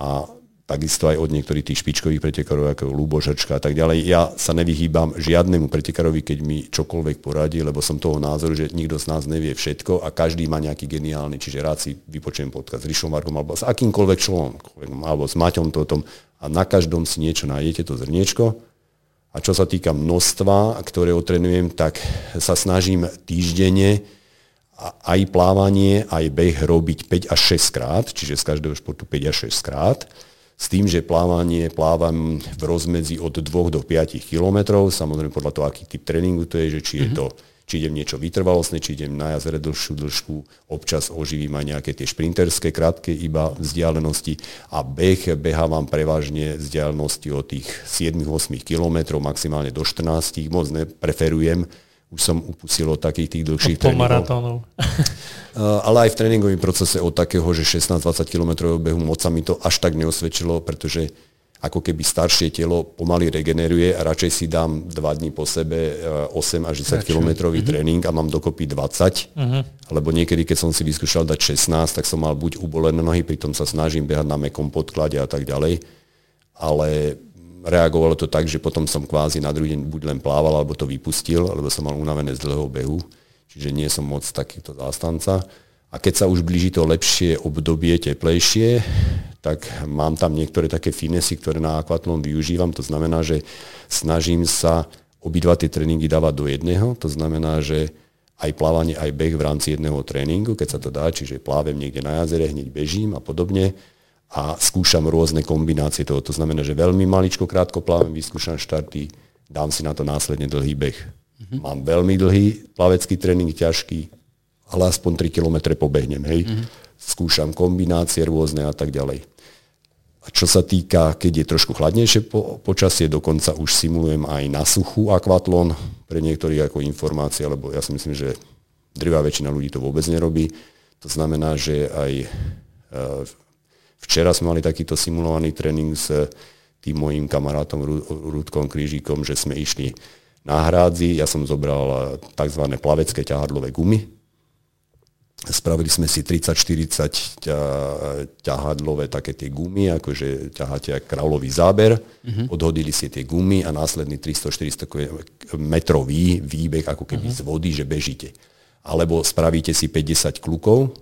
a takisto aj od niektorých tých špičkových pretekárov, ako Lubožačka a tak ďalej. Ja sa nevyhýbam žiadnemu pretekárovi, keď mi čokoľvek poradí, lebo som toho názoru, že nikto z nás nevie všetko a každý má nejaký geniálny, čiže rád si vypočujem podcast s Rišom Markom alebo s akýmkoľvek človekom, alebo s Maťom Totom a na každom si niečo nájdete, to zrniečko. A čo sa týka množstva, ktoré otrenujem, tak sa snažím týždenne aj plávanie, aj beh robiť 5 až 6 krát, čiže z každého športu 5 až 6 krát. S tým, že plávanie plávam v rozmedzi od 2 do 5 kilometrov, samozrejme podľa toho, aký typ tréningu to je, že či je to či idem niečo vytrvalostné, či idem na jazere dlhšiu dĺžku, občas oživím aj nejaké tie šprinterské, krátke iba vzdialenosti. A beh behávam prevažne vzdialenosti od tých 7-8 kilometrov, maximálne do 14, moc nepreferujem, už som upustil od takých tých dlhších tréningov. maratónov. (laughs) Ale aj v tréningovém procese od takého, že 16-20 km behu moc sa mi to až tak neosvedčilo, pretože ako keby staršie telo pomaly regeneruje a radšej si dám dva dní po sebe 8 e, až 10 kilometrový uh-huh. tréning a mám dokopy 20, uh-huh. Mhm. lebo niekedy, keď som si vyskúšal dať 16, tak som mal buď ubolené nohy, pritom sa snažím behať na mekom podklade a tak ďalej, ale reagovalo to tak, že potom som kvázi na druhý deň buď len plával, alebo to vypustil, alebo som mal unavené z dlhého behu, čiže nie som moc takýto zástanca. A keď sa už blíži to lepšie obdobie, teplejšie, tak mám tam niektoré také finesy, ktoré na akvatlon využívam. To znamená, že snažím sa obidva tie tréningy dávať do jedného. To znamená, že aj plávanie, aj beh v rámci jedného tréningu, keď sa to dá, čiže plávem niekde na jazere, hneď bežím a podobne a skúšam rôzne kombinácie toho. To znamená, že veľmi maličko, krátko plávem, vyskúšam štarty, dám si na to následne dlhý beh. Mm-hmm. Mám veľmi dlhý plavecký tréning, ťažký, ale aspoň 3 km pobehnem. Hej. Mm-hmm. Skúšam kombinácie rôzne a tak ďalej. A čo sa týka, keď je trošku chladnejšie po, počasie, dokonca už simulujem aj na suchu akvatlon pre niektorých ako informácie, lebo ja si myslím, že drvá väčšina ľudí to vôbec nerobí. To znamená, že aj e, Včera sme mali takýto simulovaný tréning s tým mojim kamarátom Rudkom Krížikom, že sme išli na hrádzi, ja som zobral tzv. plavecké ťahadlové gumy. Spravili sme si 30-40 ťahadlové také tie gumy, akože ťaháte ako kráľový záber, uh-huh. odhodili si tie gumy a následný 300-400 metrový výbeh ako keby uh-huh. z vody, že bežíte. Alebo spravíte si 50 klukov,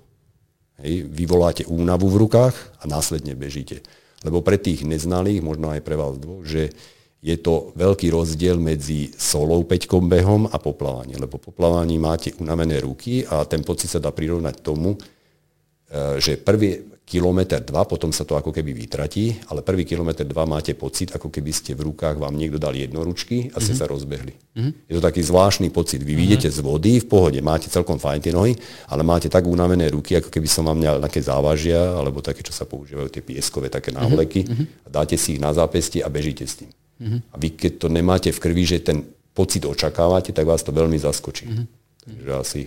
Hej, vyvoláte únavu v rukách a následne bežíte. Lebo pre tých neznalých, možno aj pre vás dvoch, že je to veľký rozdiel medzi solou peťkom behom a poplávaním. Lebo poplávaním máte unavené ruky a ten pocit sa dá prirovnať tomu, e, že prvý, kilometr dva, potom sa to ako keby vytratí, ale prvý kilometr dva máte pocit, ako keby ste v rukách, vám niekto dal jednoručky a ste mm-hmm. sa rozbehli. Mm-hmm. Je to taký zvláštny pocit. Vy mm-hmm. z vody v pohode, máte celkom fajn tie nohy, ale máte tak unavené ruky, ako keby som vám mal nejaké závažia, alebo také, čo sa používajú, tie pieskové také návleky, mm-hmm. a dáte si ich na zápestie a bežíte s tým. Mm-hmm. A vy keď to nemáte v krvi, že ten pocit očakávate, tak vás to veľmi zaskočí. Mm-hmm. Takže asi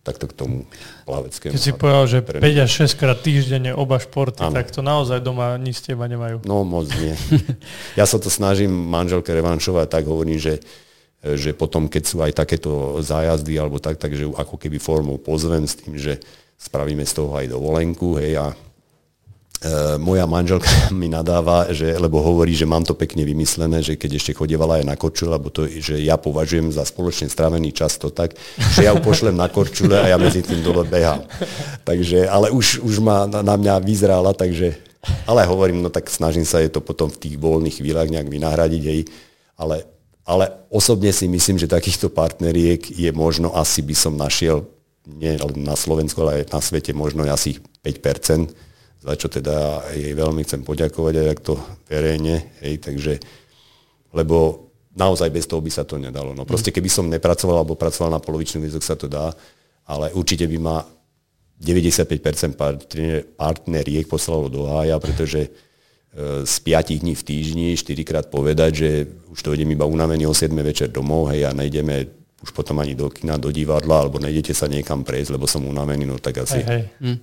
takto k tomu plaveckému. Keď si povedal, že 5 až 6 krát týždenne oba športy, ano. tak to naozaj doma nič teba nemajú. No moc nie. (laughs) ja sa to snažím manželke revanšovať, tak hovorím, že že potom, keď sú aj takéto zájazdy alebo tak, takže ako keby formou pozvem s tým, že spravíme z toho aj dovolenku, hej, a moja manželka (laughs) mi nadáva, že, lebo hovorí, že mám to pekne vymyslené, že keď ešte chodievala aj na korčule, lebo to, že ja považujem za spoločne strávený čas to tak, že ja ju pošlem na korčule a ja medzi tým dole behám. Takže, ale už, už ma na, mňa vyzrála, takže, ale hovorím, no tak snažím sa je to potom v tých voľných chvíľach nejak vynahradiť, hej, ale ale osobne si myslím, že takýchto partneriek je možno asi by som našiel nie len na Slovensku, ale aj na svete možno asi 5%, za čo teda jej veľmi chcem poďakovať aj to verejne, hej, takže, lebo naozaj bez toho by sa to nedalo. No proste keby som nepracoval alebo pracoval na polovičný výzok sa to dá, ale určite by ma 95% partneriek poslalo do hája, pretože z 5 dní v týždni, 4 krát povedať, že už to idem iba unavený o 7 večer domov, hej, a nejdeme už potom ani do kina, do divadla, alebo nejdete sa niekam prejsť, lebo som unavený, no tak asi. Hej, hej. Hm.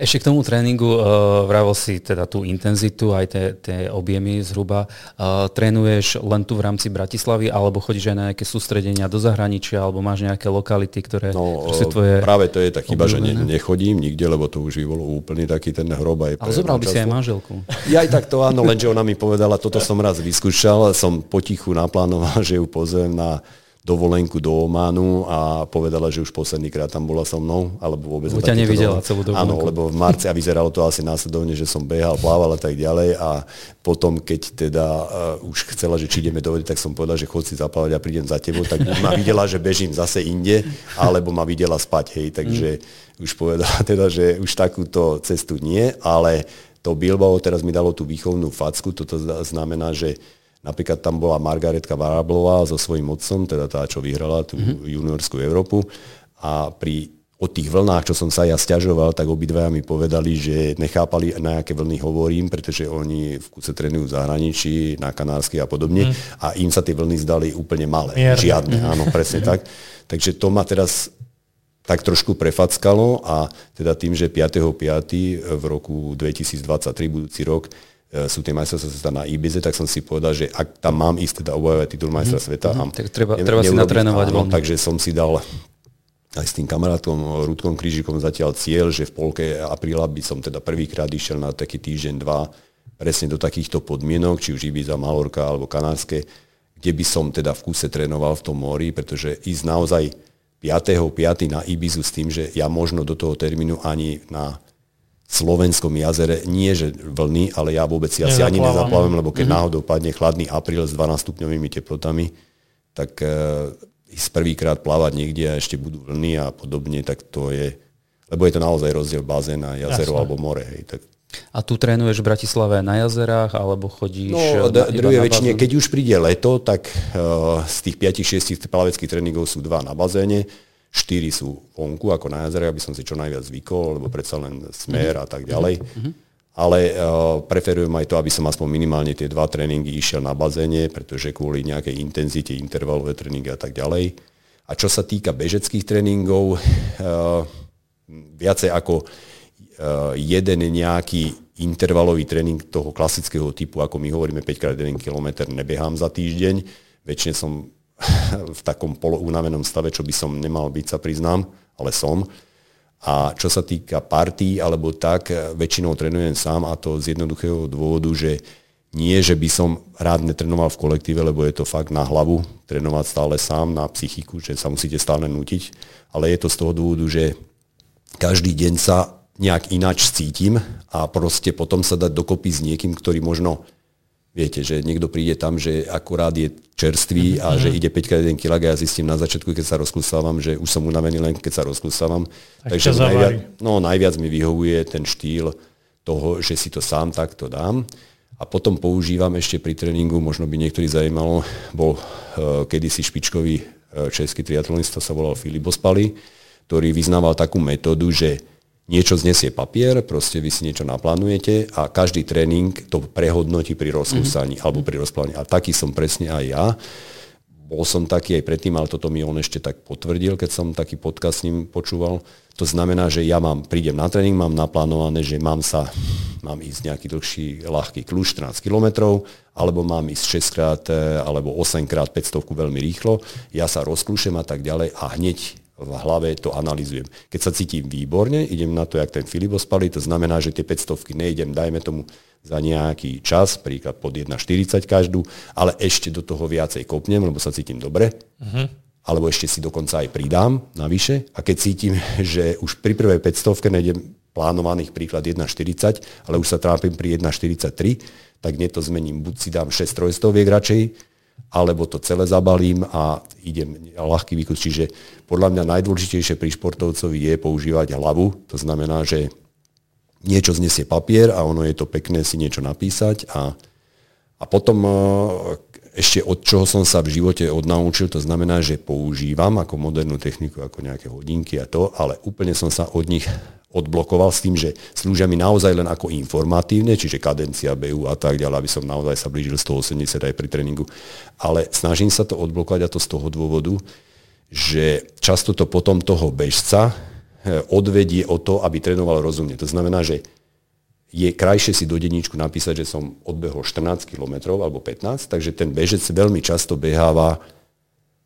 Ešte k tomu tréningu, uh, vravel si teda tú intenzitu, aj tie, tie objemy zhruba. Uh, trénuješ len tu v rámci Bratislavy, alebo chodíš aj na nejaké sústredenia do zahraničia, alebo máš nejaké lokality, ktoré, no, sú tvoje Práve to je tak chyba, že ne, nechodím nikde, lebo to už by bolo úplný taký ten hrob. Aj Ale zobral by si aj manželku. Ja aj tak to áno, lenže ona mi povedala, toto (laughs) som raz vyskúšal, som potichu naplánoval, že ju pozvem na dovolenku do Ománu a povedala, že už posledný krát tam bola so mnou, alebo vôbec... Lebo ťa nevidela celú dovolenku. Áno, lebo v marci a vyzeralo to asi následovne, že som behal, plával a tak ďalej a potom, keď teda uh, už chcela, že či ideme do vody, tak som povedal, že chod si zaplávať a prídem za tebou, tak ma videla, že bežím zase inde, alebo ma videla spať, hej, takže mm. už povedala (laughs) teda, že už takúto cestu nie, ale to Bilbao teraz mi dalo tú výchovnú facku, toto znamená, že Napríklad tam bola Margaretka Varablová so svojím otcom, teda tá, čo vyhrala tú mm-hmm. juniorskú Európu. A pri o tých vlnách, čo som sa ja stiažoval, tak obidvaja mi povedali, že nechápali, na aké vlny hovorím, pretože oni v kuse trénujú v zahraničí, na Kanárskej a podobne mm. a im sa tie vlny zdali úplne malé. Mierne. Žiadne, mm. áno, presne mm. tak. Takže to ma teraz tak trošku prefackalo a teda tým, že 5.5. v roku 2023, budúci rok, sú tie majstrovstvá sveta na Ibize, tak som si povedal, že ak tam mám ísť teda obojovať titul majstra mm-hmm. sveta, mm-hmm. tak treba, ne, treba si natrénovať áno, Takže som si dal aj s tým kamarátom Rudkom Krížikom zatiaľ cieľ, že v polke apríla by som teda prvýkrát išiel na taký týždeň, dva, presne do takýchto podmienok, či už Ibiza, Malorka alebo Kanárske, kde by som teda v kuse trénoval v tom mori, pretože ísť naozaj 5.5. na Ibizu s tým, že ja možno do toho termínu ani na slovenskom jazere, nie že vlny, ale ja vôbec si asi ani nezaplávam, lebo keď mm-hmm. náhodou padne chladný apríl s 12 stupňovými teplotami, tak uh, ísť prvýkrát plávať niekde a ešte budú vlny a podobne, tak to je, lebo je to naozaj rozdiel bazéna, jazero Jasne. alebo more. Hej, tak a tu trénuješ v Bratislave na jazerách, alebo chodíš no, na, druhé väčšine, keď už príde leto, tak uh, z tých 5-6 plaveckých tréningov sú dva na bazéne, štyri sú vonku, ako na jazere, aby som si čo najviac zvykol, lebo predsa len smer a tak ďalej. Mm-hmm. Ale uh, preferujem aj to, aby som aspoň minimálne tie dva tréningy išiel na bazéne, pretože kvôli nejakej intenzite, intervalové tréningy a tak ďalej. A čo sa týka bežeckých tréningov, uh, viacej ako uh, jeden nejaký intervalový tréning toho klasického typu, ako my hovoríme 5x1 km, nebiehám za týždeň. Väčšine som v takom polounavenom stave, čo by som nemal byť, sa priznám, ale som. A čo sa týka partí alebo tak, väčšinou trénujem sám a to z jednoduchého dôvodu, že nie, že by som rád netrenoval v kolektíve, lebo je to fakt na hlavu, trénovať stále sám, na psychiku, že sa musíte stále nutiť, ale je to z toho dôvodu, že každý deň sa nejak ináč cítim a proste potom sa dať dokopy s niekým, ktorý možno Viete, že niekto príde tam, že akurát je čerstvý a že ide 5 1 kg a ja zistím na začiatku, keď sa rozklusávam, že už som unavený len keď sa rozklusávam. Tak Takže najviac, no, najviac mi vyhovuje ten štýl toho, že si to sám takto dám. A potom používam ešte pri tréningu, možno by niektorý zajímalo, bol uh, kedysi špičkový uh, český triatlonista, sa volal Filip Ospali, ktorý vyznával takú metódu, že niečo znesie papier, proste vy si niečo naplánujete a každý tréning to prehodnotí pri rozkúsaní mm-hmm. alebo pri rozplávaní. A taký som presne aj ja. Bol som taký aj predtým, ale toto mi on ešte tak potvrdil, keď som taký podcast s ním počúval. To znamená, že ja mám, prídem na tréning, mám naplánované, že mám sa mám ísť nejaký dlhší, ľahký kľúč 14 km, alebo mám ísť 6 krát alebo 8 krát 500 veľmi rýchlo. Ja sa rozklúšem a tak ďalej a hneď v hlave to analizujem. Keď sa cítim výborne, idem na to, jak ten Filip ospalí, to znamená, že tie 500 nejdem, dajme tomu za nejaký čas, príklad pod 1,40 každú, ale ešte do toho viacej kopnem, lebo sa cítim dobre. Uh-huh. Alebo ešte si dokonca aj pridám navyše. A keď cítim, (laughs) že už pri prvej 500 nejdem plánovaných príklad 1,40, ale už sa trápim pri 1,43, tak nie to zmením. Buď si dám 6 trojstoviek radšej, alebo to celé zabalím a idem ľahký výkus. Čiže podľa mňa najdôležitejšie pri športovcovi je používať hlavu. To znamená, že niečo znesie papier a ono je to pekné si niečo napísať a, a potom e, ešte od čoho som sa v živote odnaučil, to znamená, že používam ako modernú techniku, ako nejaké hodinky a to, ale úplne som sa od nich odblokoval s tým, že slúžia mi naozaj len ako informatívne, čiže kadencia BU a tak ďalej, aby som naozaj sa blížil 180 aj pri tréningu. Ale snažím sa to odblokovať a to z toho dôvodu, že často to potom toho bežca eh, odvedie o to, aby trénoval rozumne. To znamená, že je krajšie si do denníčku napísať, že som odbehol 14 km alebo 15, takže ten bežec veľmi často beháva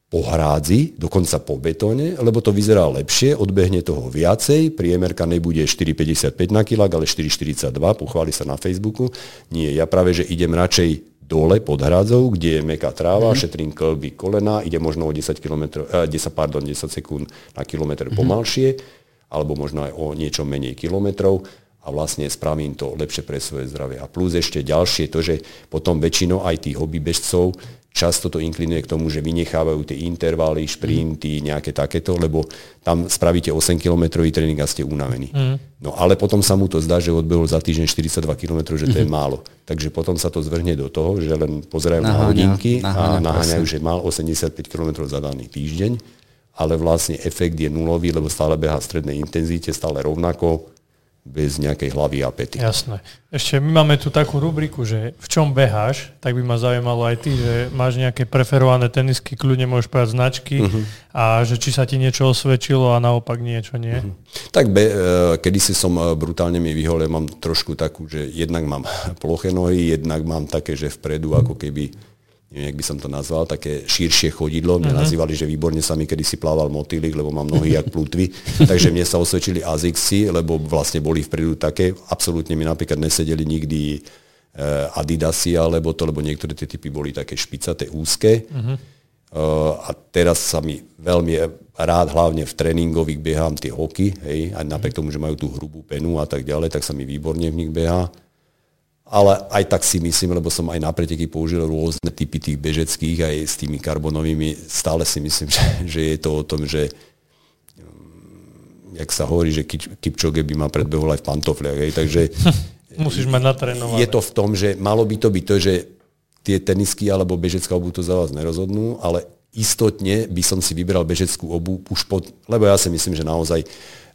po hrádzi, dokonca po betóne, lebo to vyzerá lepšie, odbehne toho viacej, priemerka nebude 4,55 na kilák, ale 4,42, pochváli sa na Facebooku. Nie, ja práve, že idem radšej dole pod hrádzou, kde je meká tráva, mm-hmm. šetrím klby kolena, ide možno o 10, km, eh, 10, pardon, 10 sekúnd na kilometr mm-hmm. pomalšie, alebo možno aj o niečo menej kilometrov a vlastne spravím to lepšie pre svoje zdravie. A plus ešte ďalšie to, že potom väčšinou aj tých hobby bežcov často to inklinuje k tomu, že vynechávajú tie intervaly, šprinty, nejaké takéto, lebo tam spravíte 8-kilometrový tréning a ste unavení. Mm. No ale potom sa mu to zdá, že odbehol za týždeň 42 km, že to je mhm. málo. Takže potom sa to zvrhne do toho, že len pozerajú naháňa, na hodinky naháňa, a naháňajú, že mal 85 km za daný týždeň, ale vlastne efekt je nulový, lebo stále beha v strednej intenzite, stále rovnako, bez nejakej hlavy a pety. Jasné. Ešte my máme tu takú rubriku, že v čom beháš, tak by ma zaujímalo aj ty, že máš nejaké preferované tenisky, kľudne môžeš povedať značky uh-huh. a že či sa ti niečo osvedčilo a naopak niečo nie. Uh-huh. Tak be, kedy si som e, brutálne mi vyhol, mám trošku takú, že jednak mám ploché nohy, jednak mám také, že vpredu ako keby neviem, jak by som to nazval, také širšie chodidlo. Mne uh-huh. nazývali, že výborne sa mi kedysi plával motýlik, lebo mám nohy jak plutvy. (laughs) Takže mne sa osvedčili Azixy, lebo vlastne boli vpredu také. Absolútne mi napríklad nesedeli nikdy uh, Adidasy alebo to, lebo niektoré tie typy boli také špicaté, úzke. Uh-huh. Uh, a teraz sa mi veľmi rád, hlavne v tréningových behám tie hoky, hej, aj napriek tomu, že majú tú hrubú penu a tak ďalej, tak sa mi výborne v nich behá ale aj tak si myslím, lebo som aj na preteky použil rôzne typy tých bežeckých, aj s tými karbonovými, stále si myslím, (laughs) že, že je to o tom, že mm, jak sa hovorí, že Kipčoge by ma predbehol aj v pantofliach, hej, takže (laughs) Musíš mať natrénované. Je to v tom, že malo by to byť to, že tie tenisky alebo bežecká obu to za vás nerozhodnú, ale istotne by som si vybral bežeckú obu už pod, lebo ja si myslím, že naozaj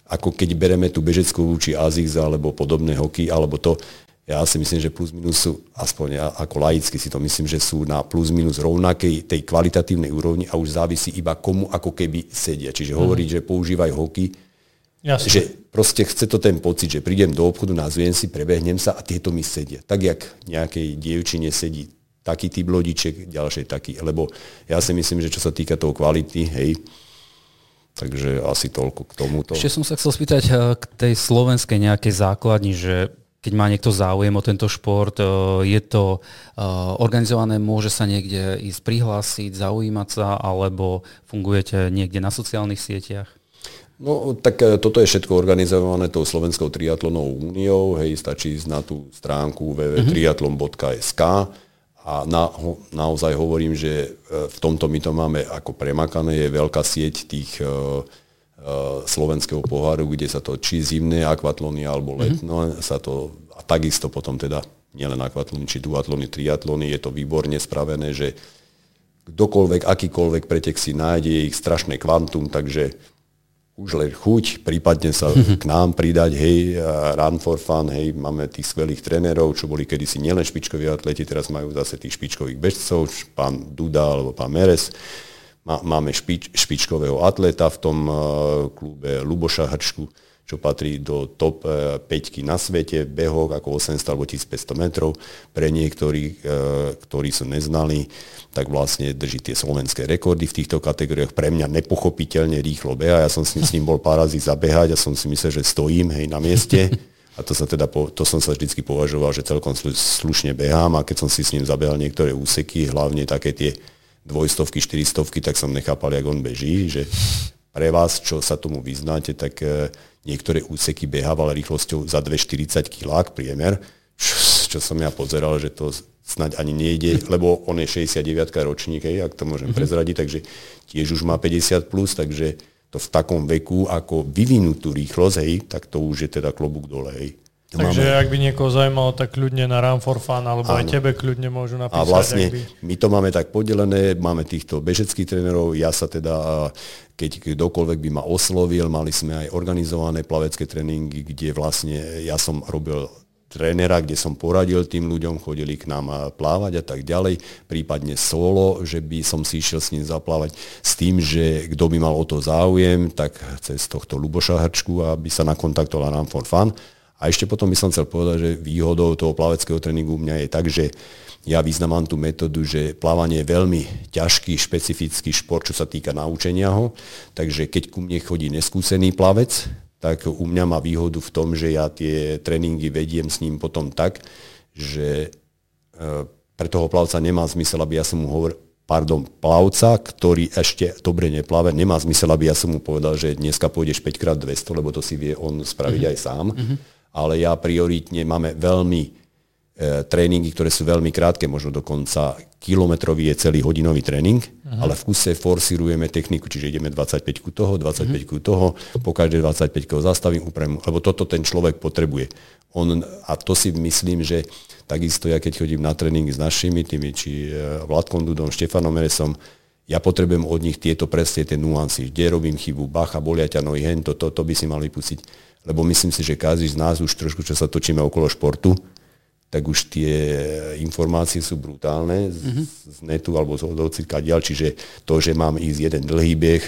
ako keď bereme tú bežeckú či Azix alebo podobné hoky, alebo to, ja si myslím, že plus minus sú, aspoň ja ako laicky si to myslím, že sú na plus minus rovnakej tej kvalitatívnej úrovni a už závisí iba komu ako keby sedia. Čiže mm. hovoriť, že používaj hoky, Jasne. že proste chce to ten pocit, že prídem do obchodu, nazviem si, prebehnem sa a tieto mi sedia. Tak, jak nejakej dievčine sedí taký typ lodiček, ďalšej taký. Lebo ja si myslím, že čo sa týka toho kvality, hej, takže asi toľko k tomuto. Ešte som sa chcel spýtať eh, k tej slovenskej nejakej základni, že keď má niekto záujem o tento šport, e, je to e, organizované, môže sa niekde ísť prihlásiť, zaujímať sa, alebo fungujete niekde na sociálnych sieťach? No, tak e, toto je všetko organizované tou Slovenskou triatlonovou úniou. Hej, stačí ísť na tú stránku www.triatlon.sk a na, naozaj hovorím, že v tomto my to máme ako premakané. Je veľká sieť tých uh, slovenského poháru, kde sa to či zimné akvatlony alebo mhm. letno mm-hmm. sa to, a takisto potom teda nielen akvatlony, či duatlony, triatlony, je to výborne spravené, že kdokoľvek, akýkoľvek pretek si nájde, je ich strašné kvantum, takže už len chuť, prípadne sa mm-hmm. k nám pridať, hej, run for fun, hej, máme tých skvelých trénerov, čo boli kedysi nielen špičkoví atleti, teraz majú zase tých špičkových bežcov, pán Duda alebo pán Meres, Máme špič, špičkového atleta v tom uh, klube Luboša Hrčku, čo patrí do top 5 na svete, behoch ako 800 alebo 1500 metrov. Pre niektorých, ktorí sú neznali, tak vlastne drží tie slovenské rekordy v týchto kategóriách. Pre mňa nepochopiteľne rýchlo beha. Ja som s ním bol pár razy zabehať a som si myslel, že stojím hej, na mieste. A to, sa teda, to som sa vždy považoval, že celkom slušne behám a keď som si s ním zabehal niektoré úseky, hlavne také tie dvojstovky, štyristovky, tak som nechápal, jak on beží, že pre vás, čo sa tomu vyznáte, tak e, niektoré úseky behával rýchlosťou za 2,40 kg priemer, čo, čo som ja pozeral, že to snaď ani nejde, lebo on je 69 ročník, hej, ak to môžem mm-hmm. prezradiť, takže tiež už má 50 plus, takže to v takom veku, ako vyvinúť tú rýchlosť, hej, tak to už je teda klobúk dole. Hej. Takže máme... ak by niekoho zaujímalo, tak kľudne na Run for Fun, alebo Áno. aj tebe kľudne môžu napísať. A vlastne by... my to máme tak podelené, máme týchto bežeckých trénerov, ja sa teda, keď kdokoľvek by ma oslovil, mali sme aj organizované plavecké tréningy, kde vlastne ja som robil trénera, kde som poradil tým ľuďom, chodili k nám plávať a tak ďalej, prípadne solo, že by som si išiel s ním zaplávať s tým, že kto by mal o to záujem, tak cez tohto Luboša Hrčku, aby sa nakontaktoval Run for Fun. A ešte potom by som chcel povedať, že výhodou toho plaveckého tréningu u mňa je tak, že ja významám tú metódu, že plávanie je veľmi ťažký, špecifický šport, čo sa týka naučenia ho. Takže keď ku mne chodí neskúsený plavec, tak u mňa má výhodu v tom, že ja tie tréningy vediem s ním potom tak, že e, pre toho plavca nemá zmysel, aby ja som mu hovoril, pardon, plavca, ktorý ešte dobre neplave, nemá zmysel, aby ja som mu povedal, že dneska pôjdeš 5x200, lebo to si vie on spraviť mm-hmm. aj sám. Mm-hmm. Ale ja prioritne máme veľmi E, tréningy, ktoré sú veľmi krátke, možno dokonca kilometrový je celý hodinový tréning, uh-huh. ale v kuse forsirujeme techniku, čiže ideme 25 ku toho, 25 uh-huh. ku toho, po každej 25 ho zastavím, upravím, lebo toto ten človek potrebuje. On, a to si myslím, že takisto ja keď chodím na tréning s našimi tými, či e, Vladkom Dudom, Štefanom Meresom, ja potrebujem od nich tieto presne tie nuancy, kde robím chybu, bacha, bolia ťa nohy, hen, to, to, to by si mali pustiť. Lebo myslím si, že každý z nás už trošku, čo sa točíme okolo športu, tak už tie informácie sú brutálne z, mm-hmm. z netu alebo z odocika ďal, čiže to, že mám ísť jeden dlhý beh,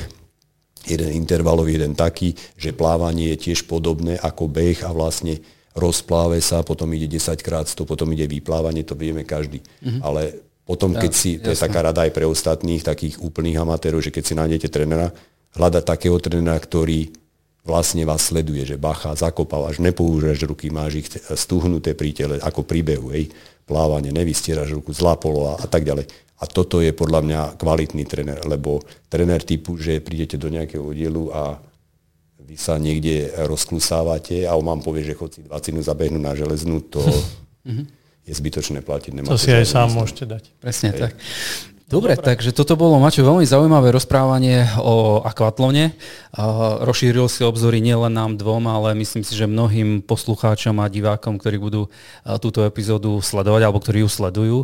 jeden intervalový, jeden taký, že plávanie je tiež podobné ako beh a vlastne rozpláve sa, potom ide 10 krát 100, potom ide vyplávanie, to vieme každý. Mm-hmm. Ale potom, keď si, to je taká rada aj pre ostatných, takých úplných amatérov, že keď si nájdete trénera, hľadať takého trénera, ktorý vlastne vás sleduje, že bacha, zakopávaš, nepoužívaš ruky, máš ich stuhnuté pri tele, ako príbehu, hej, plávanie, nevystieraš ruku, zlá poloha a tak ďalej. A toto je podľa mňa kvalitný tréner, lebo tréner typu, že prídete do nejakého dielu a vy sa niekde rozklusávate a on vám povie, že chod si 20 zabehnú na železnú, to (laughs) je zbytočné platiť. Nemáte to si aj sám môžete dať. Presne Hej. tak. Dobre, takže toto bolo, Mačo, veľmi zaujímavé rozprávanie o akvatlone. Rozšíril si obzory nielen nám dvom, ale myslím si, že mnohým poslucháčom a divákom, ktorí budú túto epizódu sledovať, alebo ktorí ju sledujú.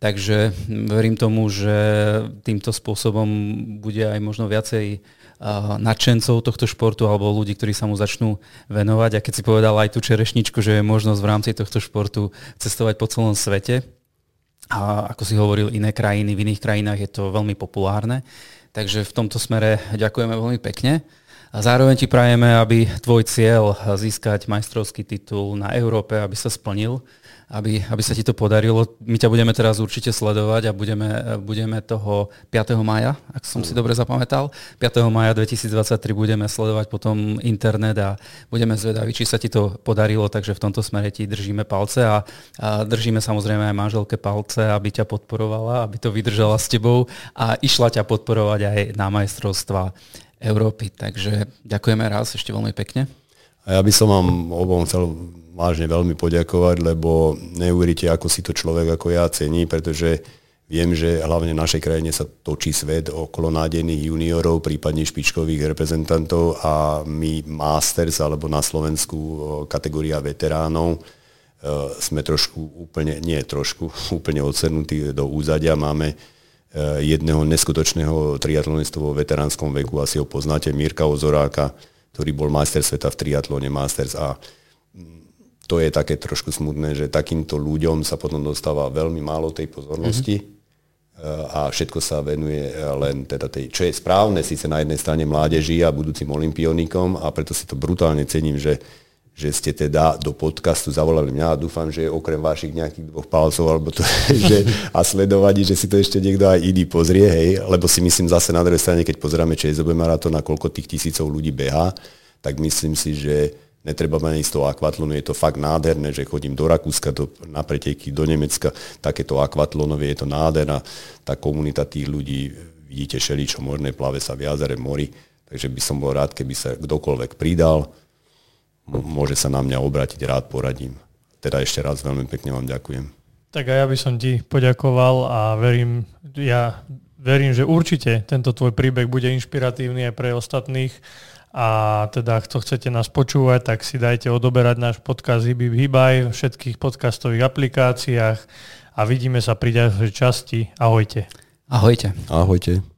Takže verím tomu, že týmto spôsobom bude aj možno viacej nadšencov tohto športu alebo ľudí, ktorí sa mu začnú venovať. A keď si povedal aj tú čerešničku, že je možnosť v rámci tohto športu cestovať po celom svete, a ako si hovoril, iné krajiny, v iných krajinách je to veľmi populárne. Takže v tomto smere ďakujeme veľmi pekne. A zároveň ti prajeme, aby tvoj cieľ získať majstrovský titul na Európe, aby sa splnil aby, aby sa ti to podarilo. My ťa budeme teraz určite sledovať a budeme, budeme toho 5. maja, ak som si dobre zapamätal, 5. maja 2023 budeme sledovať potom internet a budeme zvedaví, či sa ti to podarilo, takže v tomto smere ti držíme palce a, a držíme samozrejme aj manželke palce, aby ťa podporovala, aby to vydržala s tebou a išla ťa podporovať aj na majstrovstva Európy. Takže ďakujeme raz ešte veľmi pekne. A ja by som vám obom chcel vážne veľmi poďakovať, lebo neuveríte, ako si to človek ako ja cení, pretože viem, že hlavne v našej krajine sa točí svet okolo nádejných juniorov, prípadne špičkových reprezentantov a my Masters alebo na Slovensku kategória veteránov sme trošku úplne, nie trošku, (laughs) úplne odsednutí do úzadia. Máme jedného neskutočného triatlonistu vo veteránskom veku, asi ho poznáte, Mirka Ozoráka, ktorý bol majster sveta v triatlone Masters a to je také trošku smutné, že takýmto ľuďom sa potom dostáva veľmi málo tej pozornosti. Mm-hmm. a všetko sa venuje len teda tej, čo je správne, síce na jednej strane mládeži a budúcim olimpionikom a preto si to brutálne cením, že, že ste teda do podcastu zavolali mňa a dúfam, že okrem vašich nejakých dvoch palcov alebo to, (laughs) že, a sledovať, že si to ešte niekto aj iný pozrie, hej, lebo si myslím zase na druhej strane, keď pozrieme ČSOB maratón a koľko tých tisícov ľudí beha, tak myslím si, že netreba ma ísť toho akvatlonu, je to fakt nádherné, že chodím do Rakúska, do, na preteky, do Nemecka, takéto akvatlonové, je to nádherná, tá komunita tých ľudí, vidíte čo možné, plave sa v jazere, mori, takže by som bol rád, keby sa kdokoľvek pridal, môže sa na mňa obrátiť, rád poradím. Teda ešte raz veľmi pekne vám ďakujem. Tak a ja by som ti poďakoval a verím, ja verím, že určite tento tvoj príbeh bude inšpiratívny aj pre ostatných a teda, kto chcete nás počúvať, tak si dajte odoberať náš podcast Hyby Hybaj v všetkých podcastových aplikáciách a vidíme sa pri ďalšej časti. Ahojte. Ahojte. Ahojte.